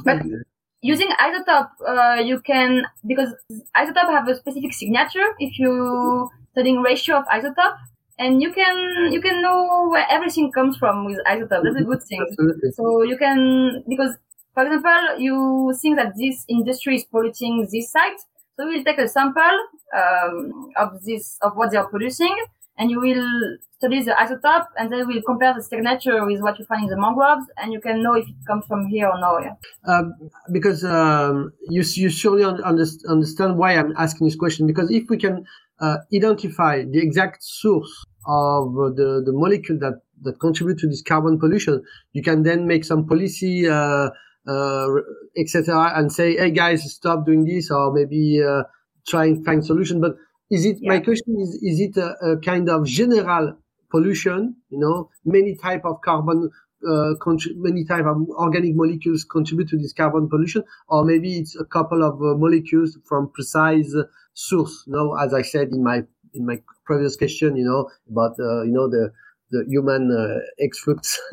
but using isotope, uh, you can because isotope have a specific signature. If you studying ratio of isotope, and you can you can know where everything comes from with isotope. That's a good thing. Absolutely. So you can because for example, you think that this industry is polluting this site, so we'll take a sample um, of this of what they are producing, and you will study the isotope, and then we'll compare the signature with what you find in the mangroves, and you can know if it comes from here or no. Yeah. Um, because um, you you surely understand why I'm asking this question. Because if we can uh, identify the exact source of the the molecule that that contribute to this carbon pollution, you can then make some policy. Uh, uh, etc., and say, "Hey guys, stop doing this," or maybe uh, try and find solution. But is it? Yeah. My question is: Is it a, a, kind of general pollution? You know, many type of carbon, uh, many type of organic molecules contribute to this carbon pollution, or maybe it's a couple of uh, molecules from precise source. You know, as I said in my in my previous question, you know about uh, you know the the human uh, efflux. <laughs>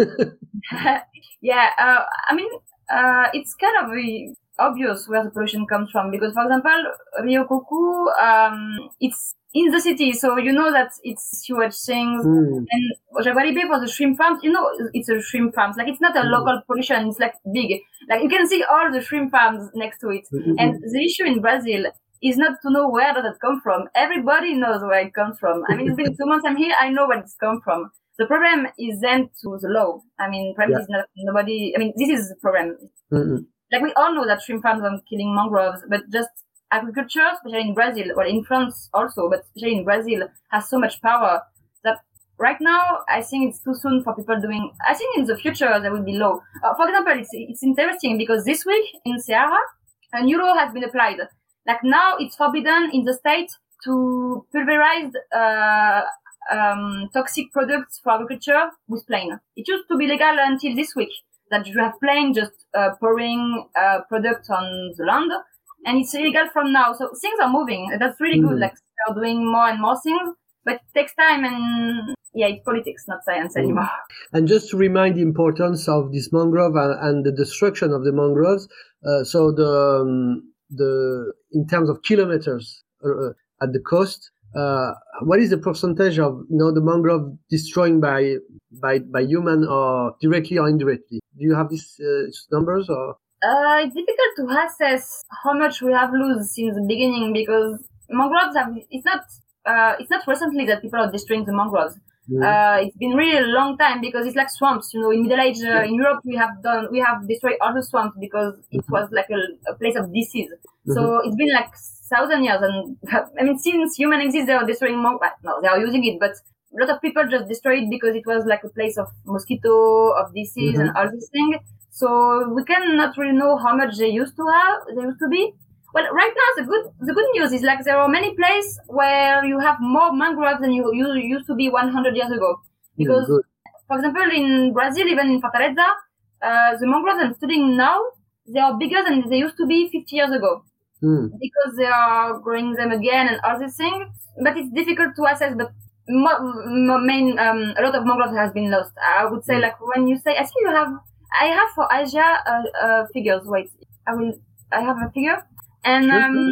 <laughs> yeah, uh, I mean, uh, it's kind of obvious where the pollution comes from because, for example, Rio Coco, um, it's in the city, so you know that it's sewage things. Mm. And Jaguaribe for the shrimp farms, you know, it's a shrimp farms. Like it's not a mm. local pollution; it's like big. Like you can see all the shrimp farms next to it. Mm-hmm. And the issue in Brazil is not to know where does it come from. Everybody knows where it comes from. I mean, it's been two months I'm here. I know where it's come from. The problem is then to the law. I mean, problem yeah. is not nobody. I mean, this is the problem. Mm-hmm. Like we all know that shrimp farms are killing mangroves, but just agriculture, especially in Brazil, well, in France also, but especially in Brazil, has so much power that right now I think it's too soon for people doing. I think in the future there will be law. Uh, for example, it's it's interesting because this week in Ceará, a new law has been applied. Like now, it's forbidden in the state to pulverize uh, um, toxic products for agriculture with plane. It used to be legal until this week that you have plane just uh, pouring uh, products on the land, and it's illegal from now. So things are moving. That's really mm. good. Like they're doing more and more things, but it takes time and yeah, it's politics, not science mm. anymore. And just to remind the importance of this mangrove and, and the destruction of the mangroves. Uh, so the um, the in terms of kilometers uh, at the coast, uh, what is the percentage of you know the mangrove destroyed by by by human or directly or indirectly? Do you have these uh, numbers or? Uh, it's difficult to assess how much we have lost since the beginning because mangroves have. It's not. Uh, it's not recently that people are destroying the mangroves. Mm. Uh, it's been really a long time because it's like swamps. You know, in Middle Age uh, yeah. in Europe, we have done we have destroyed all the swamps because it mm-hmm. was like a, a place of disease. Mm-hmm. So it's been like thousand years. And I mean, since human exists, they are destroying more. No, they are using it, but a lot of people just destroy it because it was like a place of mosquito, of disease, mm-hmm. and all these things. So we cannot really know how much they used to have, they used to be. Well, right now the good the good news is like there are many places where you have more mangroves than you, you used to be 100 years ago. Because, mm, for example, in Brazil, even in Fortaleza, uh, the mangroves I'm studying now, they are bigger than they used to be 50 years ago mm. because they are growing them again and all these things. But it's difficult to assess. But mo- main um, a lot of mangroves has been lost. I would say mm. like when you say I think you have I have for Asia uh, uh, figures. Wait, I will. I have a figure, and um,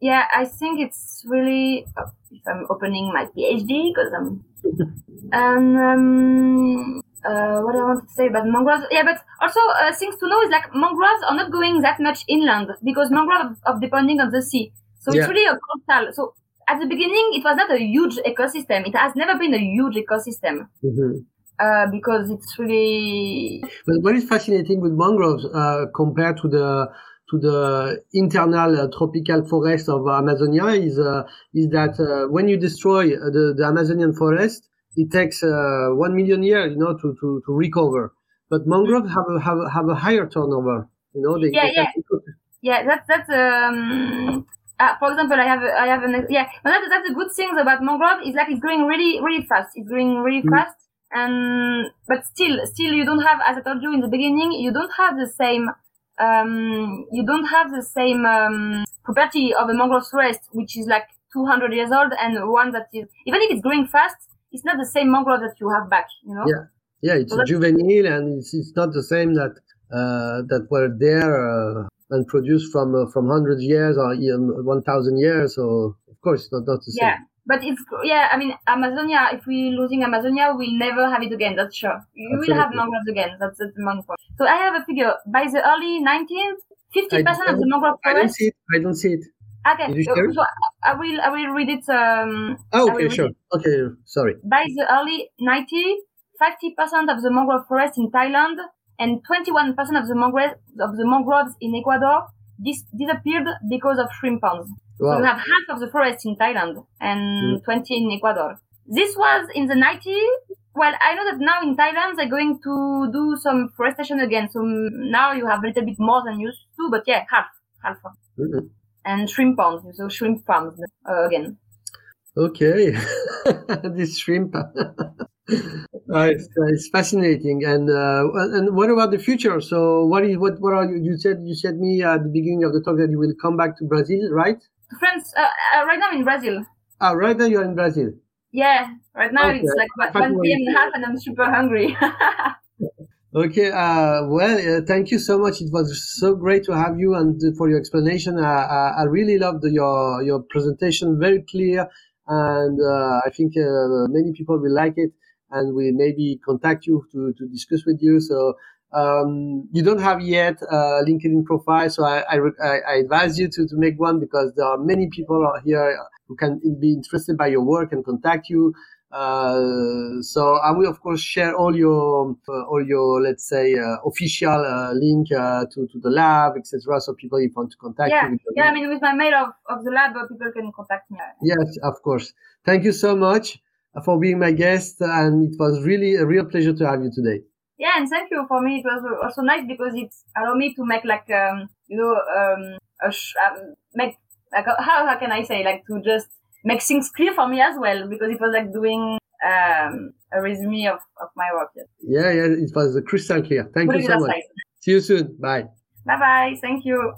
yeah, I think it's really. Oh, if I'm opening my PhD because I'm, <laughs> and um, uh, what I wanted to say about mangroves. Yeah, but also uh, things to know is like mangroves are not going that much inland because mangroves are depending on the sea. So yeah. it's really a coastal. So at the beginning, it was not a huge ecosystem. It has never been a huge ecosystem. Mm-hmm. Uh, because it's really. But what is fascinating with mangroves uh, compared to the to the internal uh, tropical forest of Amazonia is uh, is that uh, when you destroy the, the Amazonian forest, it takes uh, one million years, you know, to, to, to recover. But mangroves have a, have a, have a higher turnover. You know, they, yeah, they yeah, yeah. That's that's um. Uh, for example, I have I have an yeah. But that's that's the good things about mangrove is like it's growing really really fast. It's growing really mm. fast, and but still still you don't have as I told you in the beginning you don't have the same um you don't have the same um, property of a mangrove forest which is like 200 years old and one that is even if it's growing fast it's not the same mangrove that you have back, you know? Yeah, yeah, it's so juvenile and it's, it's not the same that uh, that were there uh, and produced from uh, from hundred years or even one thousand years. So of course, not not the same. Yeah, but it's yeah. I mean, Amazonia. If we're losing Amazonia, we'll never have it again. That's sure. You Absolutely. will have mangroves again. That's, that's the main point. So I have a figure. By the early 19th, 50 percent of the mangrove forest. I don't see it. I don't see it. Okay, so I will I will read it. Um, oh, okay, sure. It. Okay, sorry. By the early 90s, 50% of the mangrove forest in Thailand and 21% of the mangroves of the mangroves in Ecuador dis- disappeared because of shrimp ponds. Wow. So you have half of the forest in Thailand and mm. 20 in Ecuador. This was in the 90s. Well, I know that now in Thailand they're going to do some forestation again. So now you have a little bit more than used to, but yeah, half, half. Mm-hmm. And shrimp ponds, so shrimp farms uh, again. Okay, <laughs> this shrimp. Uh, <laughs> it's, uh, it's, fascinating. And uh, and what about the future? So what is what what are you? You said you said me at the beginning of the talk that you will come back to Brazil, right? France. Uh, uh, right now I'm in Brazil. Ah, right now you're in Brazil. Yeah, right now okay. it's like one p.m. and a half, and I'm super hungry. <laughs> okay. Uh, well, uh, thank you so much. It was so great to have you and for your explanation. I, I really loved your your presentation. Very clear, and I think many people will like it and we maybe contact you to, to discuss with you. So um, you don't have yet a LinkedIn profile, so I, I, I, advise you to, to make one because there are many people here who can be interested by your work and contact you. Uh, so I will of course share all your uh, all your let's say uh, official uh, link uh, to to the lab etc. So people if want to contact yeah. you. Yeah, I mean with my mail of, of the lab, people can contact me. Yes, of course. Thank you so much for being my guest, and it was really a real pleasure to have you today. Yeah, and thank you for me. It was also nice because it allowed me to make like um, you know um, a sh- um, make like how how can I say like to just make things clear for me as well because it was like doing um, a resume of, of my work. Yes. Yeah, yeah, it was crystal clear. Thank Put you so much. See you soon. Bye. Bye bye. Thank you.